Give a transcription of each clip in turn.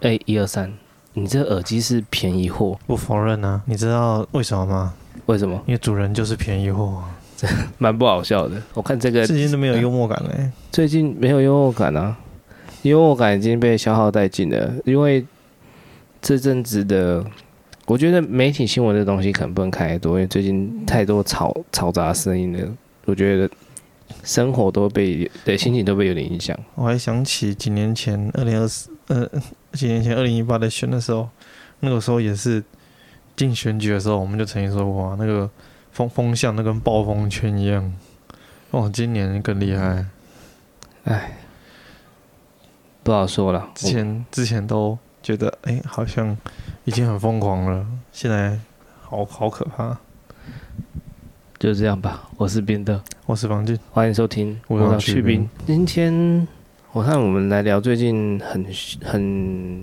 哎，一二三，你这耳机是便宜货，不否认啊。你知道为什么吗？为什么？因为主人就是便宜货，这 蛮不好笑的。我看这个最近都没有幽默感嘞、欸，最近没有幽默感啊，幽默感已经被消耗殆尽了。因为这阵子的，我觉得媒体新闻的东西可能不能看太多，因为最近太多吵嘈杂声音了。我觉得生活都被对心情都被有点影响。我还想起几年前二零二四，呃，几年前二零一八的选的时候，那个时候也是进选举的时候，我们就曾经说过，那个风风向那跟暴风圈一样。哇，今年更厉害，哎，不好说了。之前之前都觉得，哎、欸，好像已经很疯狂了，现在好好可怕。就这样吧，我是边的，我是方俊，欢迎收听《我要去冰》。今天我看我们来聊最近很很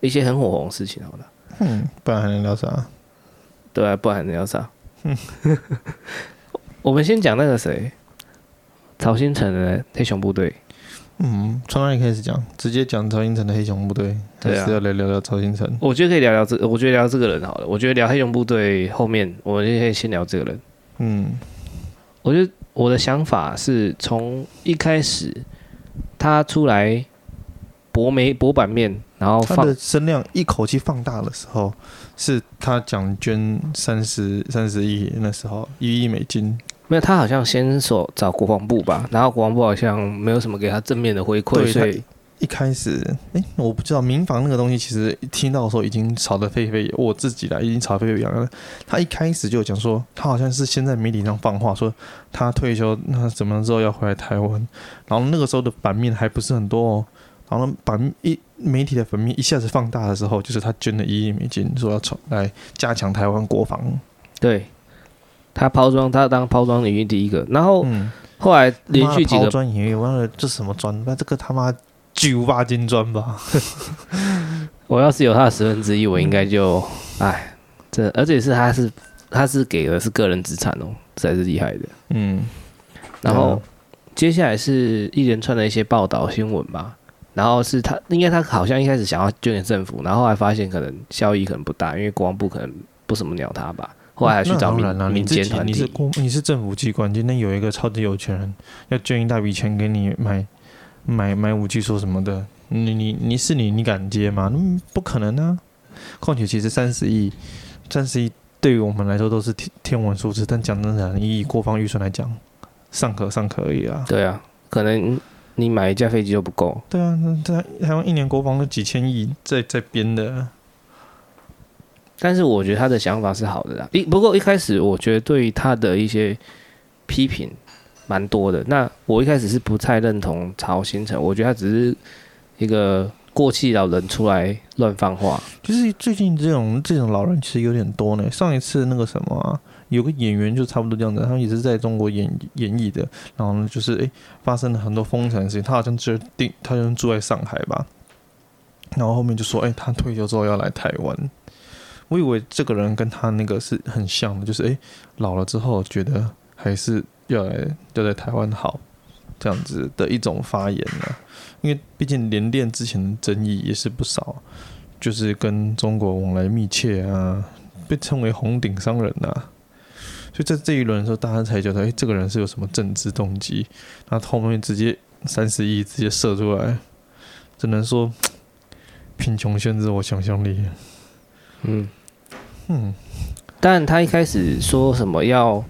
一些很火红的事情，好了。嗯，不然还能聊啥？对啊，不然还能聊啥？嗯，我们先讲那个谁，曹兴诚的黑熊部队。嗯，从哪里开始讲？直接讲曹兴诚的黑熊部队，还是要来聊聊曹兴诚？我觉得可以聊聊这，我觉得聊这个人好了。我觉得聊黑熊部队后面，我们就可以先聊这个人。嗯，我觉得我的想法是从一开始他出来博媒博版面，然后他的声量一口气放大的时候，是他讲捐三十三十亿那时候一亿美金，没有，他好像先说找国防部吧，然后国防部好像没有什么给他正面的回馈，所以。一开始，哎、欸，我不知道民房那个东西，其实听到的时候已经吵得沸沸，我自己来已经吵得沸沸扬扬。他一开始就讲说，他好像是先在媒体上放话说他退休，那怎么之后要回来台湾，然后那个时候的版面还不是很多哦，然后版一媒体的版面一下子放大的时候，就是他捐了一亿美金，说要从来加强台湾国防。对，他包装，他当抛砖领域第一个，然后、嗯、后来连续几个包装领域，忘了这什么砖，那这个他妈。巨无霸金砖吧！我要是有他的十分之一，我应该就哎，这而且是他是他是给的是个人资产哦，这才是厉害的。嗯，然后接下来是一连串的一些报道新闻吧，然后是他应该他好像一开始想要捐给政府，然后后来发现可能效益可能不大，因为国防部可能不怎么鸟他吧，后来还去找民民间团体。你是你是政府机关，今天有一个超级有钱人要捐一大笔钱给你买。买买武器说什么的？你你你是你你敢接吗？嗯不可能啊！况且其实三十亿，三十亿对于我们来说都是天天文数字，但讲真的，以国防预算来讲，尚可尚可以啊。对啊，可能你买一架飞机都不够。对啊，在台湾一年国防都几千亿在在编的。但是我觉得他的想法是好的啦。一不过一开始我觉得对于他的一些批评。蛮多的。那我一开始是不太认同曹新成，我觉得他只是一个过气老人出来乱放话。就是最近这种这种老人其实有点多呢。上一次那个什么啊，有个演员就差不多这样子，他们也是在中国演演绎的。然后呢，就是诶、发生了很多风尘事情。他好像就定，他就住在上海吧。然后后面就说，诶、他退休之后要来台湾。我以为这个人跟他那个是很像的，就是诶、老了之后觉得还是。要来要在台湾好，这样子的一种发言呢、啊？因为毕竟联电之前的争议也是不少，就是跟中国往来密切啊，被称为红顶商人啊。所以在这一轮的时候，大家才觉得，哎、欸，这个人是有什么政治动机？那后面直接三十亿直接射出来，只能说贫穷限制我想象力。嗯嗯，但他一开始说什么要。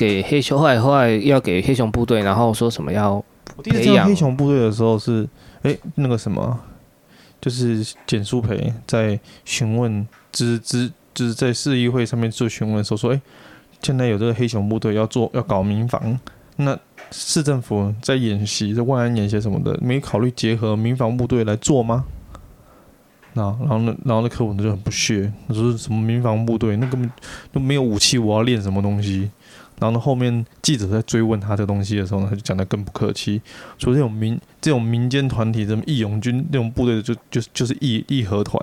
给黑熊，后来后来要给黑熊部队，然后说什么要培养黑熊部队的时候是，哎、欸，那个什么，就是简书培在询问，之之就是在市议会上面做询问的时候说，哎、欸，现在有这个黑熊部队要做要搞民防，那市政府在演习，在万安演习什么的，没考虑结合民防部队来做吗？那然后呢，然后那柯文就很不屑，说什么民防部队，那根本就没有武器，我要练什么东西？然后呢，后面记者在追问他这个东西的时候呢，他就讲得更不客气，说这种民这种民间团体，这种义勇军那种部队的就，就就就是义义和团，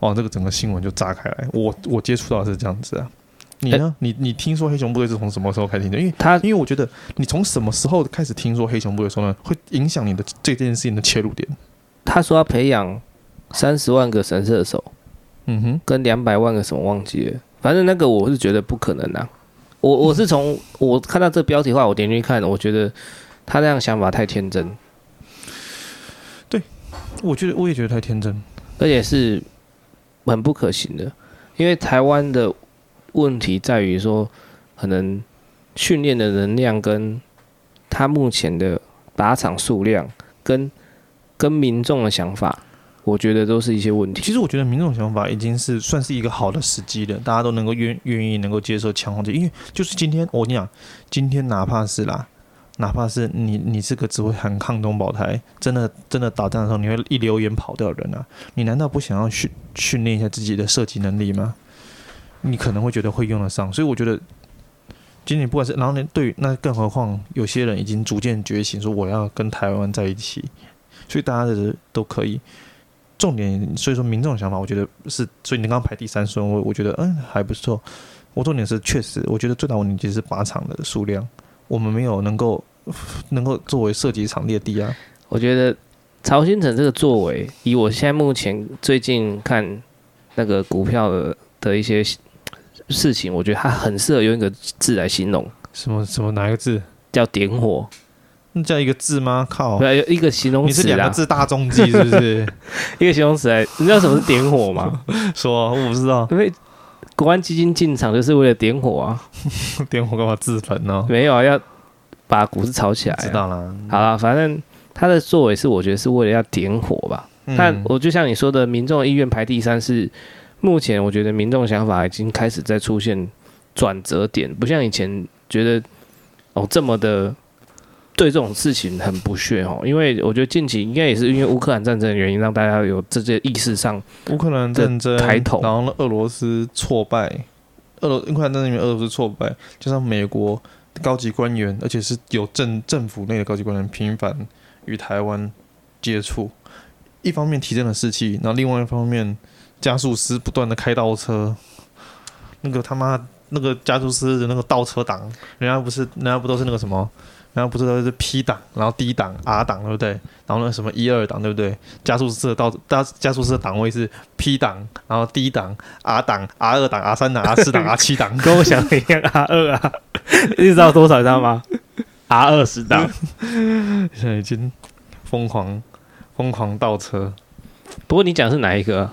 哇，这个整个新闻就炸开来。我我接触到的是这样子啊，你呢？欸、你你听说黑熊部队是从什么时候开始听的？因为他因为我觉得你从什么时候开始听说黑熊部队的时候呢，会影响你的这件事情的切入点。他说要培养三十万个神射手，嗯哼，跟两百万个什么忘记了，反正那个我是觉得不可能啊。我我是从我看到这标题的话，我点进去看，我觉得他这样想法太天真。对，我觉得我也觉得太天真，而且是很不可行的，因为台湾的问题在于说，可能训练的能量跟他目前的靶场数量跟跟民众的想法。我觉得都是一些问题。其实我觉得民众想法已经是算是一个好的时机了，大家都能够愿愿意能够接受枪炮，因为就是今天我跟你讲，今天哪怕是啦，哪怕是你你这个只会喊抗东保台，真的真的打仗的时候，你会一溜烟跑掉人啊？你难道不想要训训练一下自己的射击能力吗？你可能会觉得会用得上，所以我觉得今天不管是然后呢，对，那更何况有些人已经逐渐觉醒，说我要跟台湾在一起，所以大家的都可以。重点，所以说民众的想法，我觉得是，所以你刚刚排第三顺位，我觉得嗯还不错。我重点是确实，我觉得最大问题其实是靶场的数量，我们没有能够能够作为射击场地的地啊。我觉得曹兴诚这个作为，以我现在目前最近看那个股票的的一些事情，我觉得他很适合用一个字来形容。什么什么哪一个字？叫点火。那叫一个字吗？靠！对，一个形容词。你是两个字大中计是不是？一个形容词来，你知道什么是点火吗？说，我不知道。因为国安基金进场就是为了点火啊！点火干嘛自焚呢？没有啊，要把股市炒起来。知道了。好了，反正他的作为是，我觉得是为了要点火吧。但我就像你说的，民众的意愿排第三，是目前我觉得民众想法已经开始在出现转折点，不像以前觉得哦这么的。对这种事情很不屑哦，因为我觉得近期应该也是因为乌克兰战争的原因，让大家有这些意识上乌克兰战争抬头，然后呢，俄罗斯挫败，俄罗乌克兰战争里面俄罗斯挫败，加上美国高级官员，而且是有政政府内的高级官员频繁与台湾接触，一方面提振了士气，然后另外一方面加速师不断的开倒车，那个他妈那个加速师的那个倒车党，人家不是人家不都是那个什么？然后不是都是 P 档，然后 D 档、R 档，对不对？然后呢什么一二档，对不对？加速式的到加加速式的档位是 P 档，然后 D 档、R 档、R 二档、R 三档、R 四档、R 七档，跟我想的一样，R 二啊，你知道多少你知道吗？R 二十档，现在已经疯狂疯狂倒车。不过你讲是哪一个？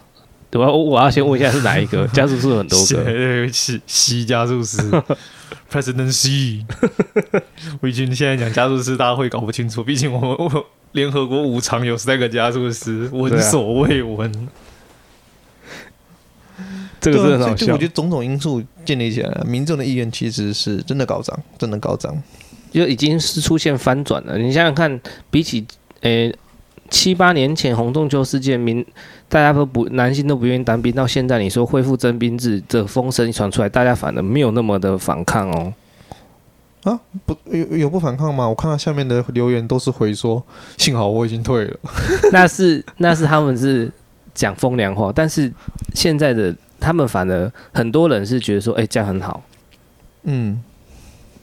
我要我要先问一下是哪一个？加速师很多个，是 C 加速师。President Xi，我已经现在讲加速师，大家会搞不清楚。毕竟我们我联合国五常有三个加速师，闻所未闻。啊、这个是很好笑。我觉得种种因素建立起来，民众的意愿其实是真的高涨，真的高涨，就已经是出现翻转了。你想想看，比起诶。欸七八年前洪洞秋事件，民大家都不男性都不愿意当兵，到现在你说恢复征兵制这风声一传出来，大家反而没有那么的反抗哦。啊，不有有不反抗吗？我看到下面的留言都是回说，幸好我已经退了。那是那是他们是讲风凉话，但是现在的他们反而很多人是觉得说，哎、欸，这样很好。嗯。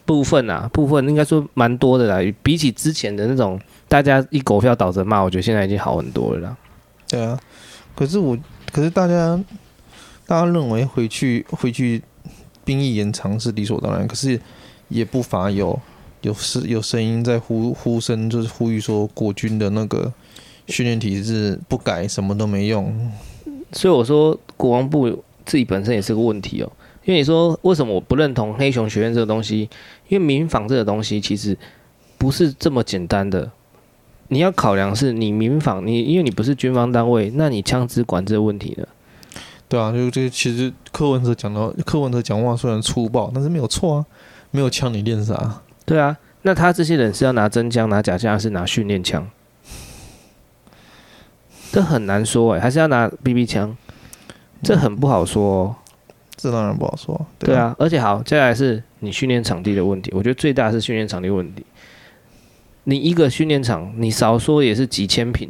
部分啊，部分应该说蛮多的啦。比起之前的那种，大家一狗票倒着骂，我觉得现在已经好很多了啦。对啊，可是我，可是大家，大家认为回去回去兵役延长是理所当然，可是也不乏有有是有声音在呼呼声，就是呼吁说国军的那个训练体制不改，什么都没用。所以我说，国防部自己本身也是个问题哦。因为你说为什么我不认同黑熊学院这个东西？因为民防这个东西其实不是这么简单的。你要考量是你民防，你因为你不是军方单位，那你枪支管制的问题呢？对啊，就这个其实柯文哲讲到柯文哲讲话虽然粗暴，但是没有错啊，没有枪你练啥？对啊，那他这些人是要拿真枪、拿假枪，还是拿训练枪？这很难说哎、欸，还是要拿 BB 枪？这很不好说、哦。这当然不好说。对啊，对啊，而且好，接下来是你训练场地的问题。我觉得最大是训练场地问题。你一个训练场，你少说也是几千平，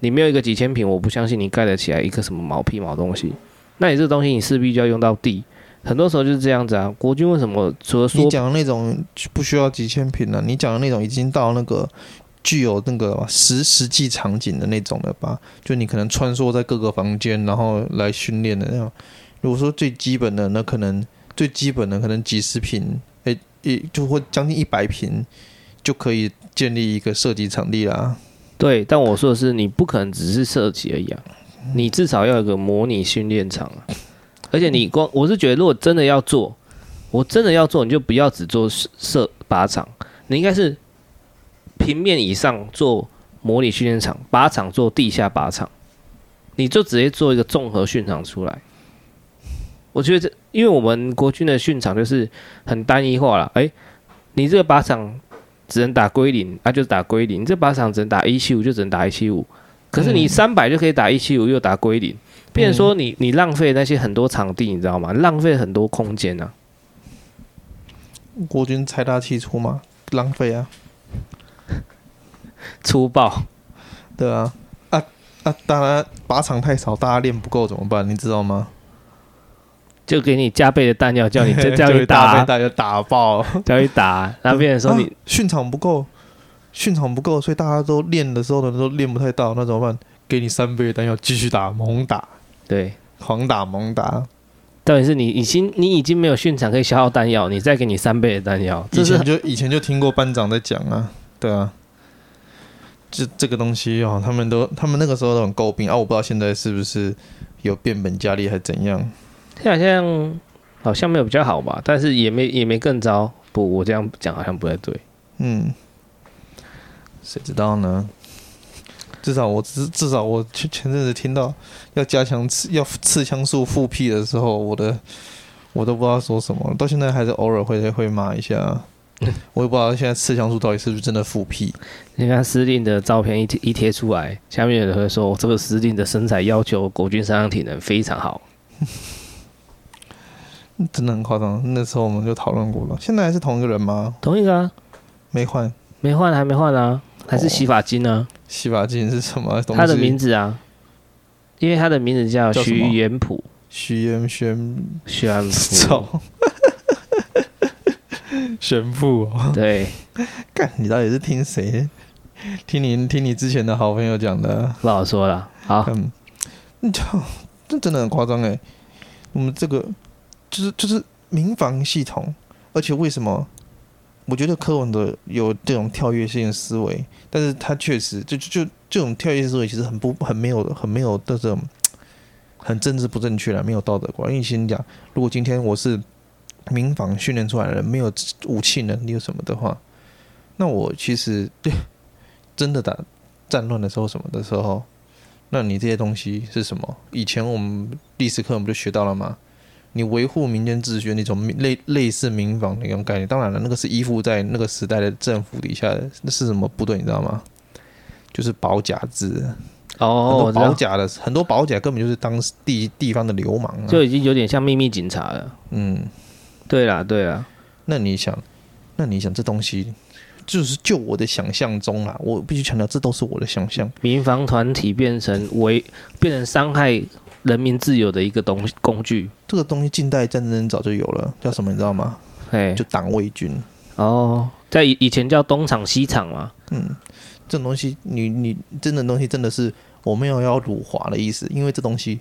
你没有一个几千平，我不相信你盖得起来一个什么毛坯毛东西。那你这个东西，你势必就要用到地。很多时候就是这样子啊。国军为什么除了说你讲的那种不需要几千平呢、你讲的那种已经到那个具有那个实实际场景的那种了吧，就你可能穿梭在各个房间，然后来训练的那种。如果说最基本的，那可能最基本的可能几十平，哎，一就会将近一百平，就可以建立一个射击场地啦。对，但我说的是，你不可能只是射击而已啊，你至少要有个模拟训练场啊。而且你光，我是觉得，如果真的要做，我真的要做，你就不要只做射靶场，你应该是。平面以上做模拟训练场，靶场做地下靶场，你就直接做一个综合训场出来。我觉得这，因为我们国军的训场就是很单一化了。诶，你这个靶场只能打归零，那、啊、就打归零；这靶场只能打一七五，就只能打一七五。可是你三百就可以打一七五，又打归零，变成说你你浪费那些很多场地，你知道吗？浪费很多空间啊。国军财大气粗嘛，浪费啊。粗暴，对啊，啊啊！当然，靶场太少，大家练不够怎么办？你知道吗？就给你加倍的弹药，叫你再 叫你打，大家打爆，叫你打。那边的时候你训场不够，训场不够，所以大家都练的时候呢都练不太到，那怎么办？给你三倍的弹药，继续打，猛打，对，狂打猛打。到底是你已经你已经没有训场可以消耗弹药，你再给你三倍的弹药。以前就以前就听过班长在讲啊，对啊。这这个东西哦，他们都他们那个时候都很诟病啊，我不知道现在是不是有变本加厉还是怎样？好像好像没有比较好吧，但是也没也没更糟。不，我这样讲好像不太对。嗯，谁知道呢？至少我至至少我前前阵子听到要加强刺要刺枪术复辟的时候，我的我都不知道说什么，到现在还是偶尔会会骂一下。我也不知道现在刺枪术到底是不是真的复辟。你看司令的照片一贴一贴出来，下面有人会说这个司令的身材要求，国军三项体能非常好，真的很夸张。那时候我们就讨论过了，现在还是同一个人吗？同一个啊，没换，没换，还没换啊，还是洗发精呢？洗发精是什么东西？他的名字啊，因为他的名字叫徐元普，徐元轩，徐元普。神父、哦，对，干，你到底是听谁？听你听你之前的好朋友讲的，不好说了。好，嗯，你就，这真的很夸张哎。我们这个就是就是民防系统，而且为什么？我觉得柯文的有这种跳跃性思维，但是他确实就就就这种跳跃思维其实很不很没有很没有的这种很政治不正确了，没有道德观。因为先讲，如果今天我是。民防训练出来的人没有武器能力什么的话，那我其实对 真的打战乱的时候什么的时候，那你这些东西是什么？以前我们历史课我们就学到了吗？你维护民间秩序那种类类似民防的那种概念，当然了，那个是依附在那个时代的政府底下的，那是什么部队你知道吗？就是保甲制哦，很多保甲的很多保甲根本就是当地地方的流氓啊，就已经有点像秘密警察了，嗯。对啦，对啦，那你想，那你想，这东西就是就我的想象中啦，我必须强调，这都是我的想象。民防团体变成为变成伤害人民自由的一个东西工具，这个东西近代战争早就有了，叫什么你知道吗？哎，就党卫军。哦，在以以前叫东厂西厂嘛。嗯，这种东西，你你真的东西真的是我没有要辱华的意思，因为这东西。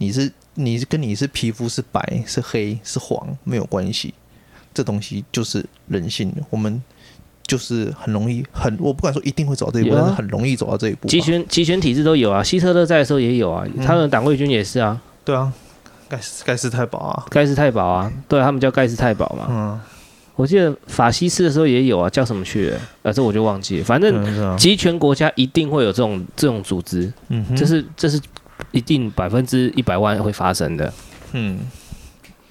你是你是跟你是皮肤是白是黑是黄没有关系，这东西就是人性。我们就是很容易很，我不敢说一定会走到这一步，啊、但是很容易走到这一步。集权集权体制都有啊，希特勒在的时候也有啊，他们党卫军也是啊。对啊，盖斯盖世太保啊，盖世太保啊，对他们叫盖世太保嘛。嗯，我记得法西斯的时候也有啊，叫什么去了？呃，这我就忘记了。反正集权国家一定会有这种这种组织，嗯哼，这是这是。一定百分之一百万会发生的。嗯，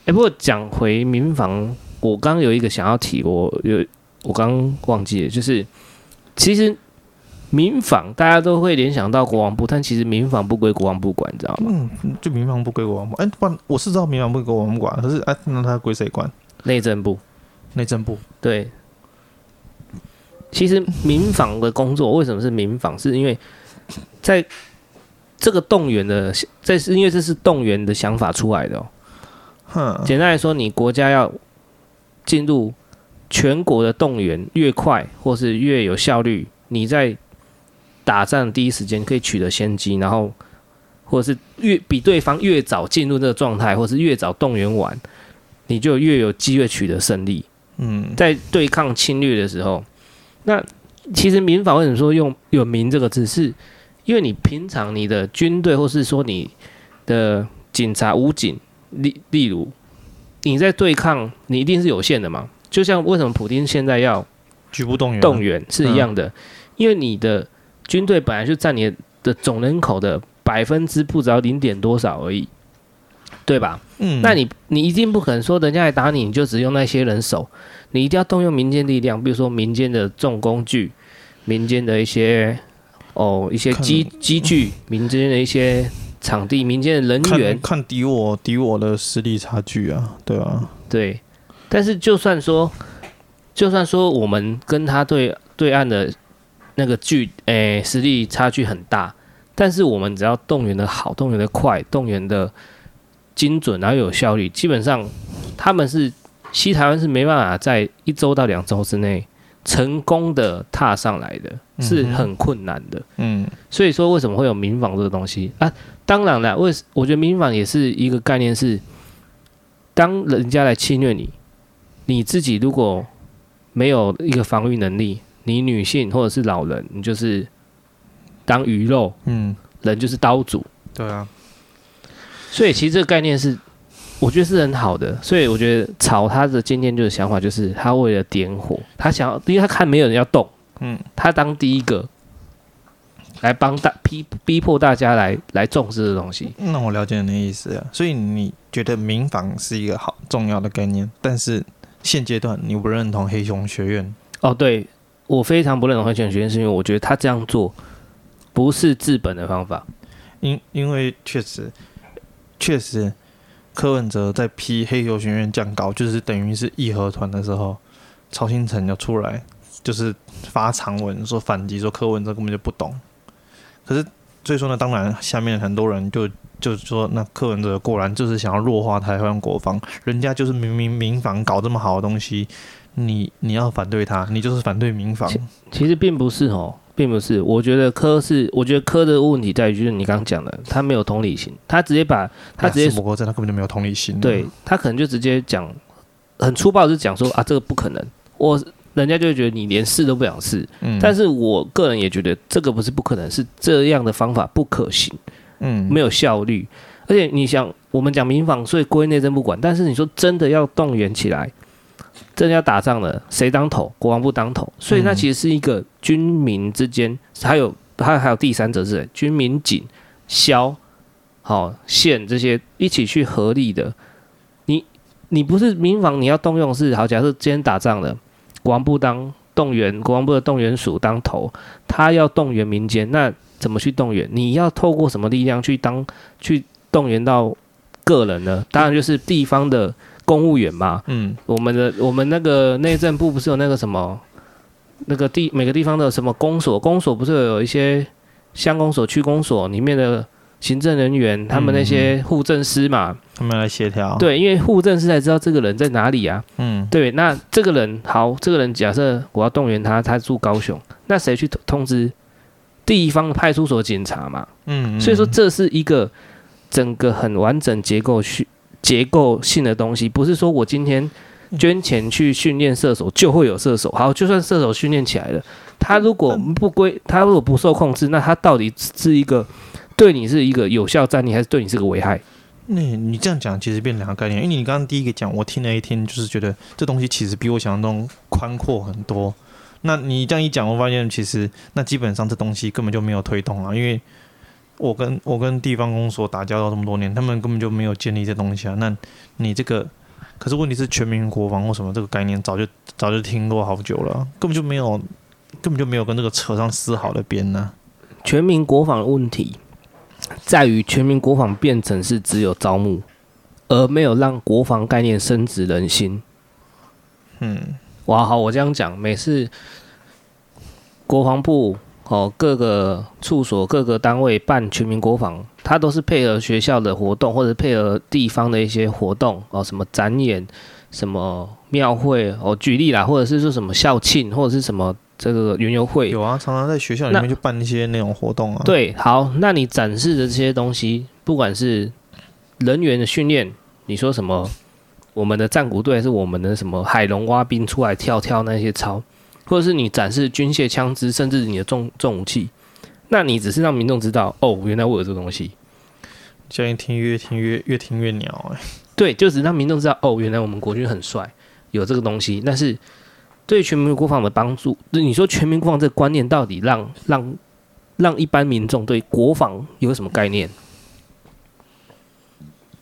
哎，不过讲回民防，我刚有一个想要提，我有我刚忘记了，就是其实民防大家都会联想到国防部，但其实民防不归国防部管，你知道吗？嗯，就民防不归国防部。哎，不然我是知道民防不归国防部管，可是哎，那他归谁管？内政部。内政部。对。其实民防的工作为什么是民防？是因为在这个动员的，这是因为这是动员的想法出来的哦。哼，简单来说，你国家要进入全国的动员越快，或是越有效率，你在打仗第一时间可以取得先机，然后或者是越比对方越早进入这个状态，或是越早动员完，你就越有机会取得胜利。嗯，在对抗侵略的时候，那其实民法为什么说用有“民”这个字，是因为你平常你的军队，或是说你的警察、武警，例例如你在对抗，你一定是有限的嘛。就像为什么普丁现在要局部动员，动员是一样的，因为你的军队本来就占你的总人口的百分之不知道零点多少而已。对吧？嗯，那你你一定不可能说人家来打你，你就只用那些人手，你一定要动用民间力量，比如说民间的重工具、民间的一些哦一些机机具、民间的一些场地、民间的人员，看敌我敌我的实力差距啊，对啊，对。但是就算说，就算说我们跟他对对岸的那个距诶、欸、实力差距很大，但是我们只要动员的好，动员的快，动员的。精准，然后有效率，基本上他们是西台湾是没办法在一周到两周之内成功的踏上来的，是很困难的。嗯，所以说为什么会有民防这个东西啊？当然了，为我觉得民防也是一个概念是，是当人家来侵略你，你自己如果没有一个防御能力，你女性或者是老人，你就是当鱼肉，嗯，人就是刀俎，对啊。所以其实这个概念是，我觉得是很好的。所以我觉得曹他的今天就是想法，就是他为了点火，他想要，因为他看没有人要动，嗯，他当第一个来帮大逼逼迫大家来来重视的东西。那我了解你的意思啊。所以你觉得民防是一个好重要的概念，但是现阶段你不认同黑熊学院？哦，对，我非常不认同黑熊学院，是因为我觉得他这样做不是治本的方法。因因为确实。确实，柯文哲在批黑熊学院降稿，就是等于是义和团的时候，曹兴诚就出来，就是发长文说反击，说柯文哲根本就不懂。可是所以说呢，当然下面很多人就就是说，那柯文哲果然就是想要弱化台湾国防，人家就是明明民防搞这么好的东西，你你要反对他，你就是反对民防。其实并不是哦。并不是，我觉得柯是，我觉得柯的问题在于，就是你刚刚讲的，他没有同理心，他直接把他直接，不过他根本就没有同理心，对他可能就直接讲，很粗暴的就讲说啊，这个不可能，我人家就会觉得你连试都不想试，嗯，但是我个人也觉得这个不是不可能，是这样的方法不可行，嗯，没有效率，而且你想，我们讲民防，所以归内政不管，但是你说真的要动员起来。真的要打仗了，谁当头？国防部当头，所以那其实是一个军民之间，还有还有还有第三者是军民警消好县这些一起去合力的。你你不是民防，你要动用是好，假设今天打仗了，国防部当动员，国防部的动员署当头，他要动员民间，那怎么去动员？你要透过什么力量去当去动员到个人呢？当然就是地方的。公务员嘛，嗯，我们的我们那个内政部不是有那个什么，那个地每个地方的什么公所，公所不是有一些乡公所、区公所里面的行政人员，他们那些户政司嘛，他们来协调。对，因为户政司才知道这个人在哪里啊，嗯，对，那这个人好，这个人假设我要动员他，他住高雄，那谁去通知地方派出所警察嘛？嗯，所以说这是一个整个很完整结构去。结构性的东西，不是说我今天捐钱去训练射手就会有射手。好，就算射手训练起来了，他如果不归，他如果不受控制，那他到底是一个对你是一个有效战力，还是对你是个危害？那你这样讲，其实变两个概念。因为你刚刚第一个讲，我听了一听，就是觉得这东西其实比我想象中宽阔很多。那你这样一讲，我发现其实那基本上这东西根本就没有推动啊，因为。我跟我跟地方公所打交道这么多年，他们根本就没有建立这东西啊。那你这个，可是问题是全民国防或什么这个概念，早就早就听过好久了，根本就没有，根本就没有跟这个扯上丝毫的边呢。全民国防的问题在于，全民国防变成是只有招募，而没有让国防概念深植人心。嗯，哇，好，我这样讲，每次国防部。哦，各个处所、各个单位办全民国防，它都是配合学校的活动，或者配合地方的一些活动哦，什么展演、什么庙会哦，举例啦，或者是说什么校庆，或者是什么这个园游会有啊，常常在学校里面去办一些那种活动啊。对，好，那你展示的这些东西，不管是人员的训练，你说什么，我们的战鼓队是我们的什么海龙蛙兵出来跳跳那些操，或者是你展示军械枪支，甚至你的重重武器，那你只是让民众知道，哦，原来我有这个东西。这样一听越听越越听越鸟哎。对，就只让民众知道，哦，原来我们国军很帅，有这个东西，但是。对全民国防的帮助，你说全民国防这个观念到底让让让一般民众对国防有什么概念？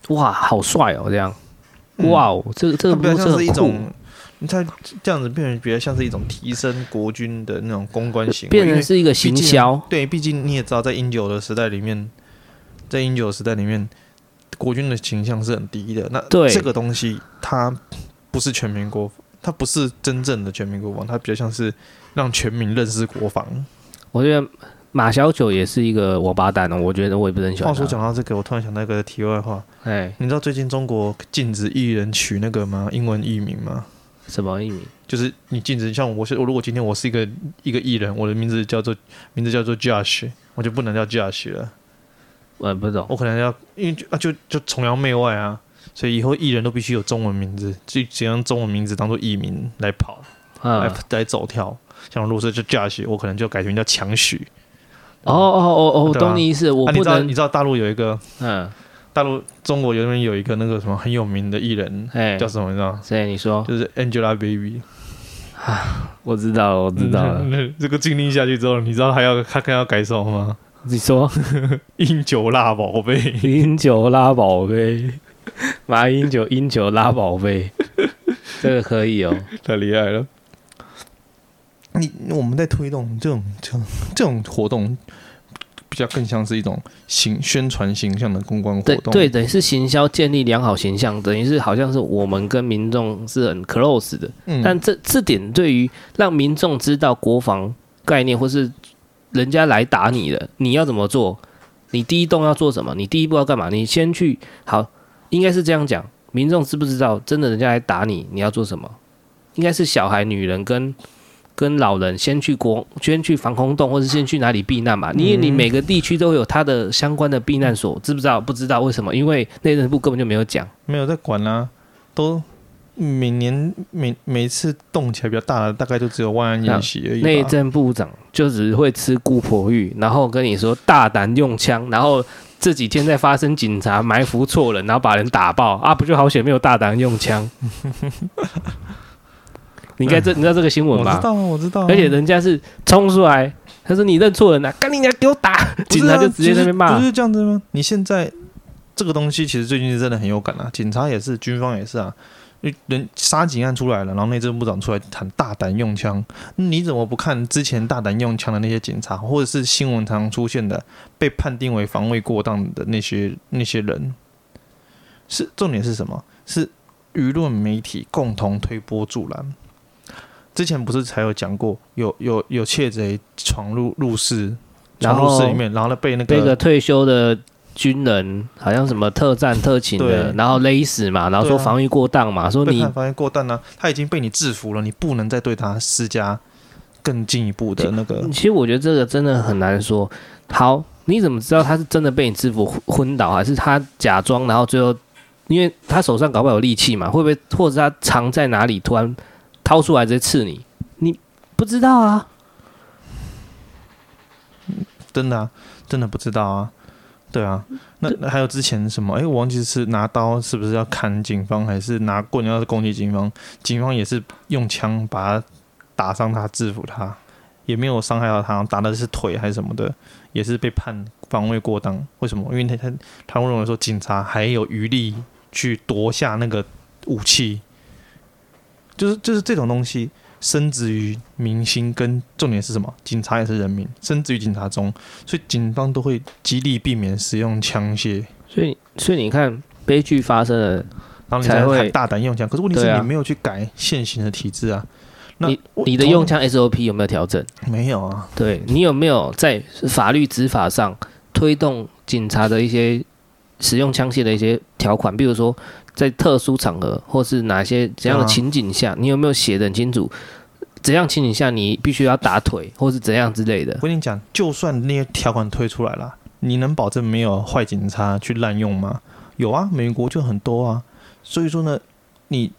哇，好帅哦！这样，哇哦，这个这个比较像是一种，你猜这样子变成比较像是一种提升国军的那种公关行为，变成是一个行销。对，毕竟你也知道，在英九的时代里面，在英九时代里面，国军的形象是很低的。那对这个东西，它不是全民国防。它不是真正的全民国防，它比较像是让全民认识国防。我觉得马小九也是一个王八蛋哦。我觉得我也不是很喜欢。话说讲到这个，我突然想到一个题外话。哎，你知道最近中国禁止艺人取那个吗？英文艺名吗？什么艺名？就是你禁止，像我是我，如果今天我是一个一个艺人，我的名字叫做名字叫做 Josh，我就不能叫 Josh 了。我不懂，我可能要因为啊，就就崇洋媚外啊。所以以后艺人都必须有中文名字，就只用中文名字当做艺名来跑，嗯、来来走跳。像如果是叫 Josh，我可能就改名叫强许。哦哦哦哦，懂你意思。我不能、啊、你知道你知道大陆有一个，嗯，大陆中国有边有一个那个什么很有名的艺人，哎，叫什么你知道？谁？你说？就是 Angelababy。啊，我知道了，我知道了。嗯、这个禁令下去之后，你知道还要他还要改什么吗？你说？英九拉宝贝，英九拉宝贝。马英九英九拉宝贝，这个可以哦，太厉害了。你我们在推动这种这种这种活动，比较更像是一种形宣传形象的公关活动。对，等于是行销建立良好形象，等于是好像是我们跟民众是很 close 的。嗯，但这这点对于让民众知道国防概念，或是人家来打你了，你要怎么做？你第一动要做什么？你第一步要干嘛？你先去好。应该是这样讲，民众知不知道？真的人家来打你，你要做什么？应该是小孩、女人跟跟老人先去国，先去防空洞，或者先去哪里避难嘛？因为你每个地区都会有它的相关的避难所，知不知道？不知道为什么？因为内政部根本就没有讲，没有在管啊，都每年每每次动起来比较大的，大概就只有万安演习而已。内政部长就只会吃姑婆芋，然后跟你说大胆用枪，然后。这几天在发生警察埋伏错人，然后把人打爆啊！不就好险没有大胆用枪。你应该这 你知道这个新闻吧？我知道，我知道。而且人家是冲出来，他说你认错人了，赶紧来给我打！警察就直接在那边骂，不是这样子吗？你现在这个东西其实最近是真的很有感啊，警察也是，军方也是啊。人杀警案出来了，然后内政部长出来喊大胆用枪，你怎么不看之前大胆用枪的那些警察，或者是新闻常出现的被判定为防卫过当的那些那些人？是重点是什么？是舆论媒体共同推波助澜。之前不是才有讲过，有有有窃贼闯入入室，闯入室里面，然后呢被那个被个退休的。军人好像什么特战特勤的，然后勒死嘛，然后说防御过当嘛，说你防御过当呢，他已经被你制服了，你不能再对他施加更进一步的那个。其实我觉得这个真的很难说。好，你怎么知道他是真的被你制服昏倒，还是他假装，然后最后因为他手上搞不好有利器嘛，会不会或者他藏在哪里，突然掏出来直接刺你？你不知道啊？真的啊，真的不知道啊。对啊，那那还有之前什么？哎，我忘记是拿刀是不是要砍警方，还是拿棍要攻击警方？警方也是用枪把他打伤，他制服他，也没有伤害到他，打的是腿还是什么的，也是被判防卫过当。为什么？因为他他他会认为说警察还有余力去夺下那个武器，就是就是这种东西。深植于民心，跟重点是什么？警察也是人民，深植于警察中，所以警方都会极力避免使用枪械。所以，所以你看，悲剧发生了，然后你才会大胆用枪。可是问题是你没有去改现行的体制啊。那你你的用枪 SOP 有没有调整？没有啊。对，你有没有在法律执法上推动警察的一些使用枪械的一些条款？比如说。在特殊场合，或是哪些怎样的情景下，你有没有写得很清楚？怎样情景下你必须要打腿，或是怎样之类的。我跟你讲，就算那些条款推出来了，你能保证没有坏警察去滥用吗？有啊，美国就很多啊。所以说呢，你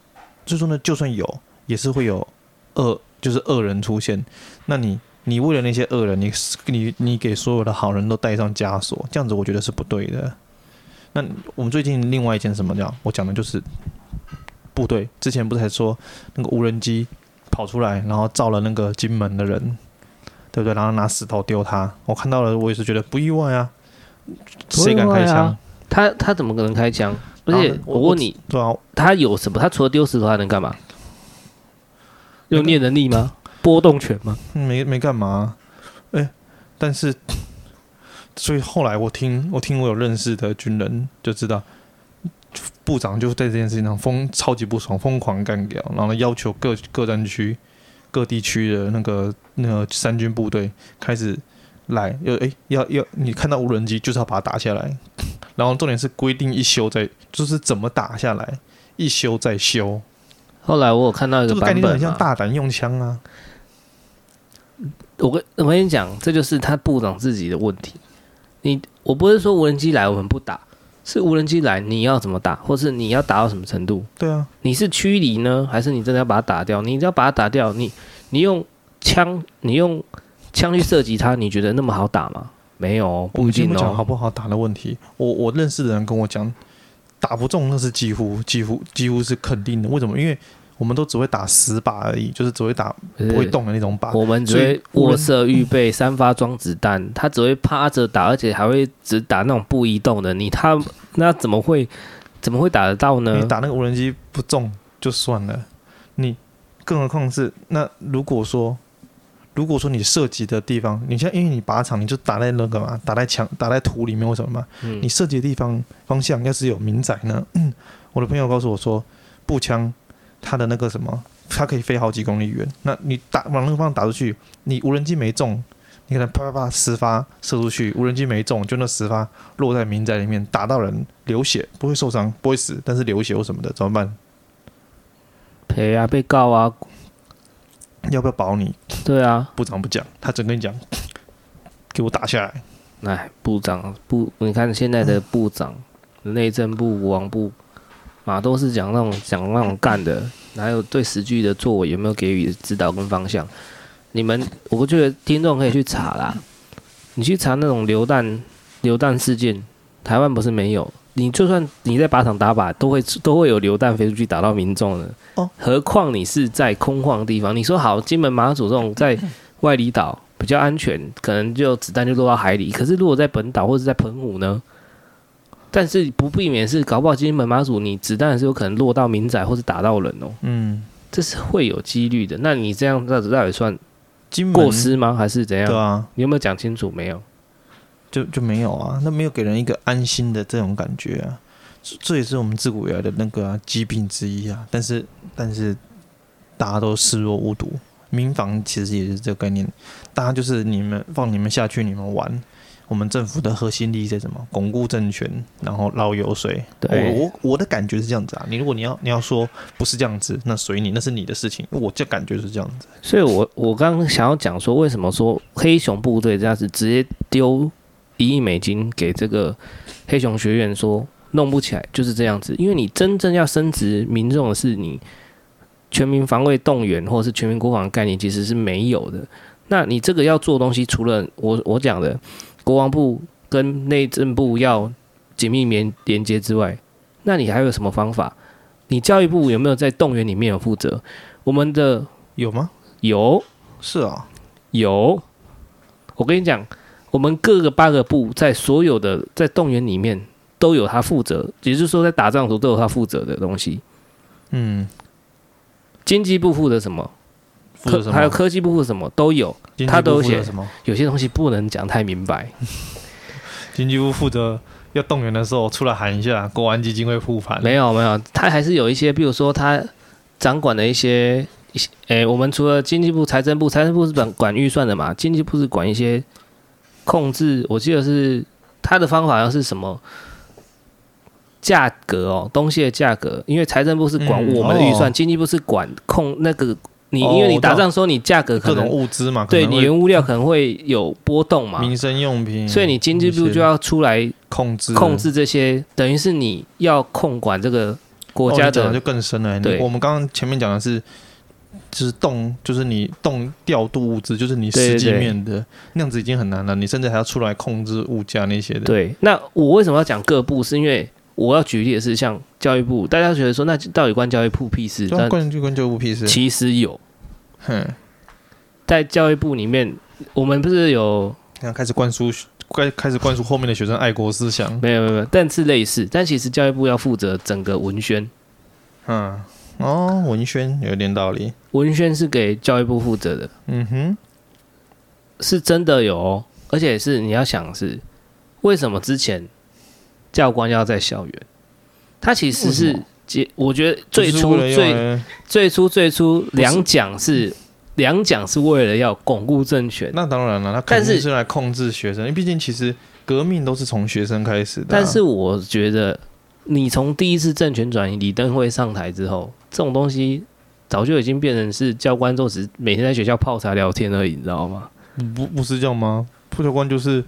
最终呢，就算有，也是会有恶，就是恶人出现。那你你为了那些恶人，你你你给所有的好人都带上枷锁，这样子我觉得是不对的。那我们最近另外一件什么叫我讲的就是部队，之前不是还说那个无人机。跑出来，然后照了那个金门的人，对不对？然后拿石头丢他，我看到了，我也是觉得不意外啊。谁敢开枪？啊、他他怎么可能开枪？而且我问你，对啊，他有什么？他除了丢石头还能干嘛？用念能力吗？波动拳吗？没没干嘛。哎，但是，所以后来我听我听我有认识的军人就知道。部长就在这件事情上疯超级不爽，疯狂干掉，然后要求各各战区、各地区的那个那个三军部队开始来，要哎要要你看到无人机就是要把它打下来，然后重点是规定一修再就是怎么打下来，一修再修。后来我有看到一个版本，这个概念很像大胆用枪啊。我跟我跟你讲，这就是他部长自己的问题。你我不是说无人机来我们不打。是无人机来，你要怎么打，或是你要打到什么程度？对啊，你是驱离呢，还是你真的要把它打掉？你要把它打掉，你你用枪，你用枪去射击它，你觉得那么好打吗？没有，不一定哦。讲好不好打的问题，我我认识的人跟我讲，打不中那是几乎几乎几乎是肯定的。为什么？因为。我们都只会打死靶而已，就是只会打不会动的那种靶。我们只会卧射预备三发装子弹，他只会趴着打，而且还会只打那种不移动的。你他那怎么会怎么会打得到呢？你打那个无人机不中就算了，你更何况是那如果说如果说你射击的地方，你像因为你靶场，你就打在那个嘛，打在墙打在土里面，为什么嘛？嗯、你射击的地方方向要是有民宅呢？嗯、我的朋友告诉我说，步枪。它的那个什么，它可以飞好几公里远。那你打往那个方向打出去，你无人机没中，你可能啪啪啪十发射出去，无人机没中，就那十发落在民宅里面，打到人流血，不会受伤，不会死，但是流血或什么的怎么办？赔啊，被告啊，要不要保你？对啊，部长不讲，他只跟你讲，给我打下来。哎，部长部，你看现在的部长，嗯、内政部、国防部。马都是讲那种讲那种干的，还有对实际的作为有没有给予指导跟方向？你们，我觉得听众可以去查啦。你去查那种流弹流弹事件，台湾不是没有。你就算你在靶场打靶，都会都会有流弹飞出去打到民众的。哦，何况你是在空旷地方。你说好，金门马祖这种在外离岛比较安全，可能就子弹就落到海里。可是如果在本岛或者在澎湖呢？但是不避免是搞不好金门马祖，你子弹是有可能落到民宅或者打到人哦。嗯，这是会有几率的。那你这样这样子到底算过失吗？还是怎样？对啊，你有没有讲清楚？没有，就就没有啊。那没有给人一个安心的这种感觉啊。这也是我们自古以来的那个、啊、疾病之一啊。但是但是大家都视若无睹，民房其实也是这个概念。大家就是你们放你们下去，你们玩。我们政府的核心利益在什么？巩固政权，然后捞油水。对，我我我的感觉是这样子啊。你如果你要你要说不是这样子，那随你，那是你的事情。我就感觉是这样子。所以我我刚刚想要讲说，为什么说黑熊部队这样子直接丢一亿美金给这个黑熊学院，说弄不起来就是这样子。因为你真正要升职民众的是你全民防卫动员或者是全民国防的概念，其实是没有的。那你这个要做东西，除了我我讲的。国防部跟内政部要紧密连连接之外，那你还有什么方法？你教育部有没有在动员里面有负责？我们的有吗？有，是啊，有。我跟你讲，我们各个八个部在所有的在动员里面都有他负责，也就是说在打仗的时候都有他负责的东西。嗯，经济部负责什么？科还有科技部什么都有，他都写什么？有些东西不能讲太明白。经济部负责要动员的时候，出来喊一下，国安基金会复盘。没有没有，他还是有一些，比如说他掌管的一些一些，诶，我们除了经济部、财政部，财政部是管管预算的嘛，经济部是管一些控制。我记得是他的方法要是什么价格哦，东西的价格，因为财政部是管我们的预算，经济部是管控那个。你因为你打仗的时候，你价格可能各种物资嘛，对你原物料可能会有波动嘛，民生用品，所以你经济部就要出来控制控制这些，等于是你要控管这个国家的，就更深了。对，我们刚刚前面讲的是，就是动，就是你动调度物资，就是你实际面的那样子已经很难了，你甚至还要出来控制物价那些的。对，那我为什么要讲各部？是因为我要举例的是像教育部，大家觉得说那到底关教育部屁事？关就关教育部屁事。其实有。哼，在教育部里面，我们不是有开始灌输，开开始灌输后面的学生爱国思想？没有没有没有，但是类似，但其实教育部要负责整个文宣。嗯，哦，文宣有点道理。文宣是给教育部负责的。嗯哼，是真的有哦，而且是你要想是为什么之前教官要在校园？他其实是。我觉得最初最最初最初两蒋是两蒋是为了要巩固政权，那当然了，他肯定是来控制学生，因为毕竟其实革命都是从学生开始的。但是我觉得，你从第一次政权转移，李登辉上台之后，这种东西早就已经变成是教官都只每天在学校泡茶聊天而已，你知道吗？不不是这样吗？副教官就是。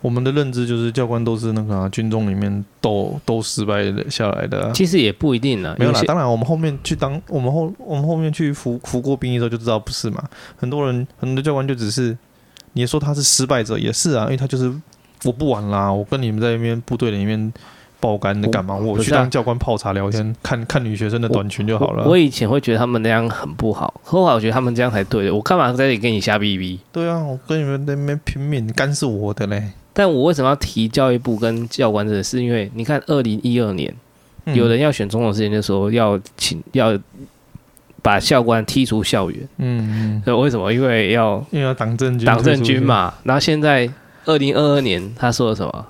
我们的认知就是教官都是那个、啊、军中里面斗都失败的下来的、啊，其实也不一定呢。没有啦，当然我们后面去当我们后我们后面去服服过兵役的时候就知道不是嘛。很多人很多教官就只是，你说他是失败者也是啊，因为他就是我不玩啦，我跟你们在那边部队里面。爆肝的干嘛？我去当教官泡茶聊天，看看女学生的短裙就好了。我以前会觉得他们那样很不好，后来我觉得他们这样才对的。我干嘛在这里跟你瞎逼逼？对啊，我跟你们在那边拼命，肝是我的嘞。但我为什么要提教育部跟教官这个？是因为你看，二零一二年有人要选总统之前就说要请要把教官踢出校园。嗯嗯。所以为什么？因为要因为要党政军党政军嘛。然后现在二零二二年他说了什么？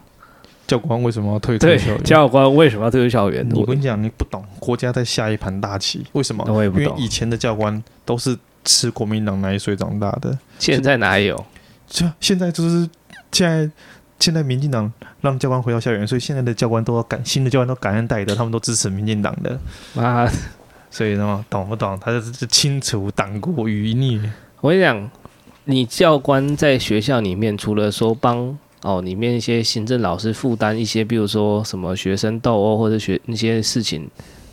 教官为什么要退出校园？教官为什么要退出校园？我跟你讲，你不懂，国家在下一盘大棋。为什么？我也不懂。因为以前的教官都是吃国民党奶水长大的，现在哪有？这现在就是现在，现在民进党让教官回到校园，所以现在的教官都要感新的教官都感恩戴德，他们都支持民进党的啊。所以呢，懂不懂？他就是清除党国余孽。我跟你讲，你教官在学校里面，除了说帮。哦，里面一些行政老师负担一些，比如说什么学生斗殴或者学那些事情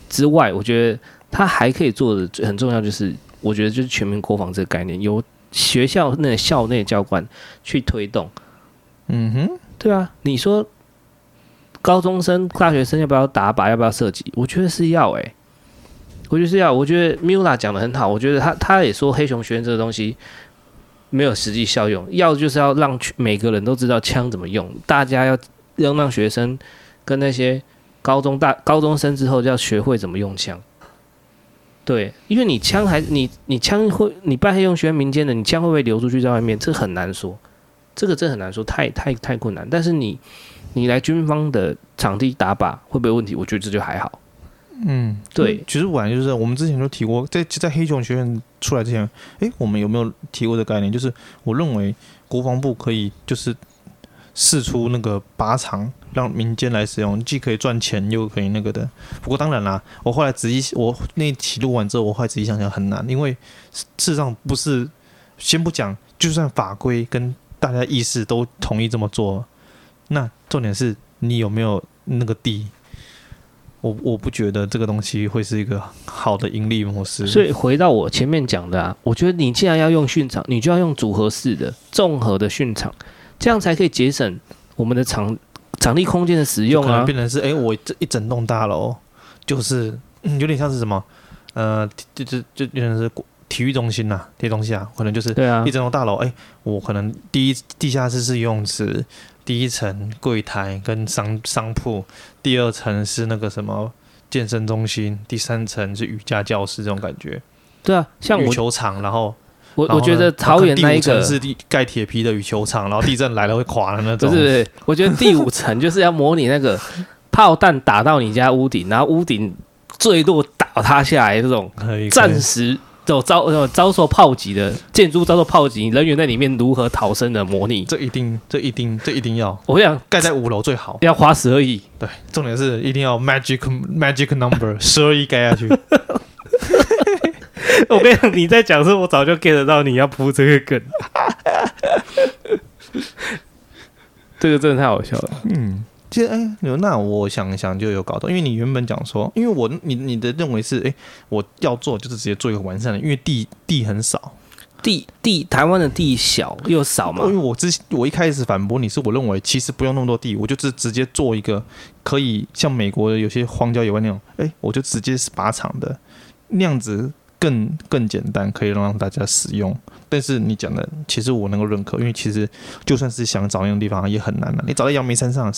之外，我觉得他还可以做的很重要，就是我觉得就是全民国防这个概念，由学校那校内教官去推动。嗯哼，对啊，你说高中生、大学生要不要打靶，要不要射击？我觉得是要诶、欸，我觉得是要。我觉得 Mula 讲的很好，我觉得他他也说黑熊学院这个东西。没有实际效用，要就是要让每个人都知道枪怎么用。大家要要让学生跟那些高中大高中生之后就要学会怎么用枪。对，因为你枪还你你枪会你办黑熊学院民间的，你枪会不会流出去在外面？这很难说，这个真很难说，太太太困难。但是你你来军方的场地打靶会不会有问题？我觉得这就还好。嗯，对，其实我感觉就是我们之前就提过，在在黑熊学院出来之前，诶，我们有没有提过的概念？就是我认为国防部可以就是试出那个靶场，让民间来使用，既可以赚钱又可以那个的。不过当然啦，我后来仔细我那期录完之后，我后来仔细想想很难，因为事实上不是，先不讲，就算法规跟大家意识都同意这么做，那重点是你有没有那个地。我我不觉得这个东西会是一个好的盈利模式。所以回到我前面讲的啊，我觉得你既然要用训场，你就要用组合式的、综合的训场，这样才可以节省我们的场场地空间的使用啊。变成是，哎、欸，我这一整栋大楼就是、嗯、有点像是什么，呃，就就就有点是体育中心呐、啊，这些东西啊，可能就是对啊，一整栋大楼，哎、欸，我可能第一地下室是游泳池。第一层柜台跟商商铺，第二层是那个什么健身中心，第三层是瑜伽教室，这种感觉。对啊，像羽球场，然后我我觉得桃园那一个是盖铁皮的羽球场，然后地震来了会垮的那种。不是，不是，我觉得第五层就是要模拟那个 炮弹打到你家屋顶，然后屋顶坠落倒塌下来这种暂时。有遭遭受炮击的建筑遭受炮击，人员在里面如何逃生的模拟？这一定，这一定，这一定要。我想盖在五楼最好，要花十二亿。对，重点是一定要 magic magic number 十二亿盖下去。我跟你讲，你在讲的时候，我早就 get 到你要铺这个梗。这个真的太好笑了。嗯，其实哎，那我想一想就有搞头，因为你原本讲说，因为我你你的认为是哎，我要做就是直接做一个完善的，因为地地很少。地地台湾的地小又少嘛？因为我之我一开始反驳你是我认为其实不用那么多地，我就直直接做一个可以像美国的有些荒郊野外那种，哎，我就直接是靶场的那样子更更简单，可以让大家使用。但是你讲的其实我能够认可，因为其实就算是想找那种地方也很难了。你找到阳明山上，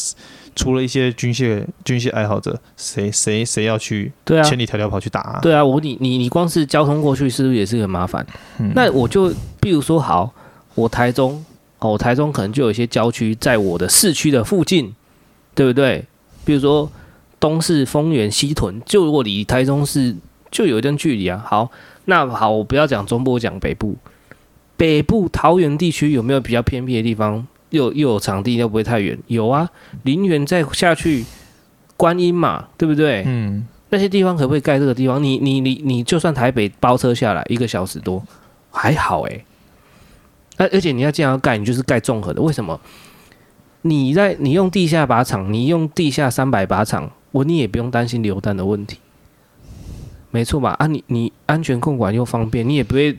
除了一些军械军械爱好者，谁谁谁要去？对啊，千里迢迢跑去打啊？对啊，我你你你光是交通过去是不是也是很麻烦？嗯，那我就比如说好，我台中哦，我台中可能就有一些郊区在我的市区的附近，对不对？比如说东势丰原西屯，就如果离台中市就有一段距离啊。好，那好，我不要讲中部，我讲北部。北部桃园地区有没有比较偏僻的地方？又又有场地又不会太远？有啊，林园再下去，观音嘛，对不对？嗯，那些地方可不可以盖这个地方？你你你你就算台北包车下来一个小时多，还好诶。而而且你要这样盖，你就是盖综合的。为什么？你在你用地下靶场，你用地下三百靶场，我你也不用担心流弹的问题，没错吧？啊你，你你安全控管又方便，你也不会。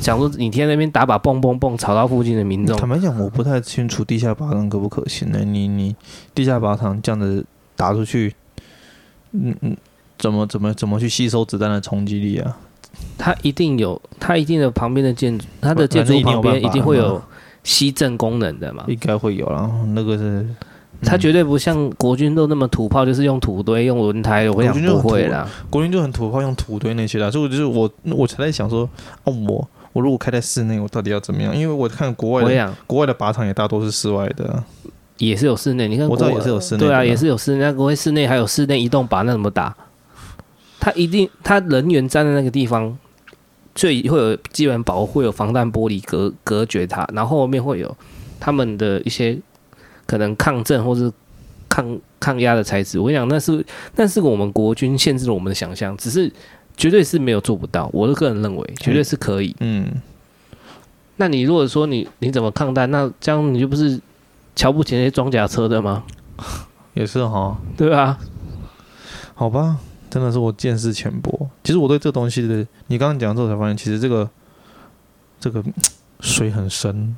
想说你天天那边打把蹦蹦蹦，吵到附近的民众。坦白讲，我不太清楚地下靶场可不可行呢？你你地下靶场这样子打出去，嗯嗯，怎么怎么怎么去吸收子弹的冲击力啊？它一定有，它一定的旁边的建筑，它的建筑旁边一定会有吸震功能的嘛？应该会有啦，那个是，它绝对不像国军都那么土炮，就是用土堆、用轮胎，我想不会啦。国军就很土炮，用土堆那些的，所以就是我我才在想说，哦我。我如果开在室内，我到底要怎么样？因为我看国外的国外的靶场也大多是室外的，也是有室内。你看，我知道也是有室内，对啊，也是有室内。国外室内还有室内移动靶，那怎么打？他一定，他人员站在那个地方，最会有基本保护，会有防弹玻璃隔隔绝它，然后后面会有他们的一些可能抗震或是抗抗压的材质。我跟你讲，那是那是我们国军限制了我们的想象，只是。绝对是没有做不到，我的个人认为绝对是可以。嗯，那你如果说你你怎么抗弹？那这样你就不是瞧不起那些装甲车的吗？也是哈，对啊。好吧，真的是我见识浅薄。其实我对这东西的，你刚刚讲之后才发现，其实这个这个 水很深，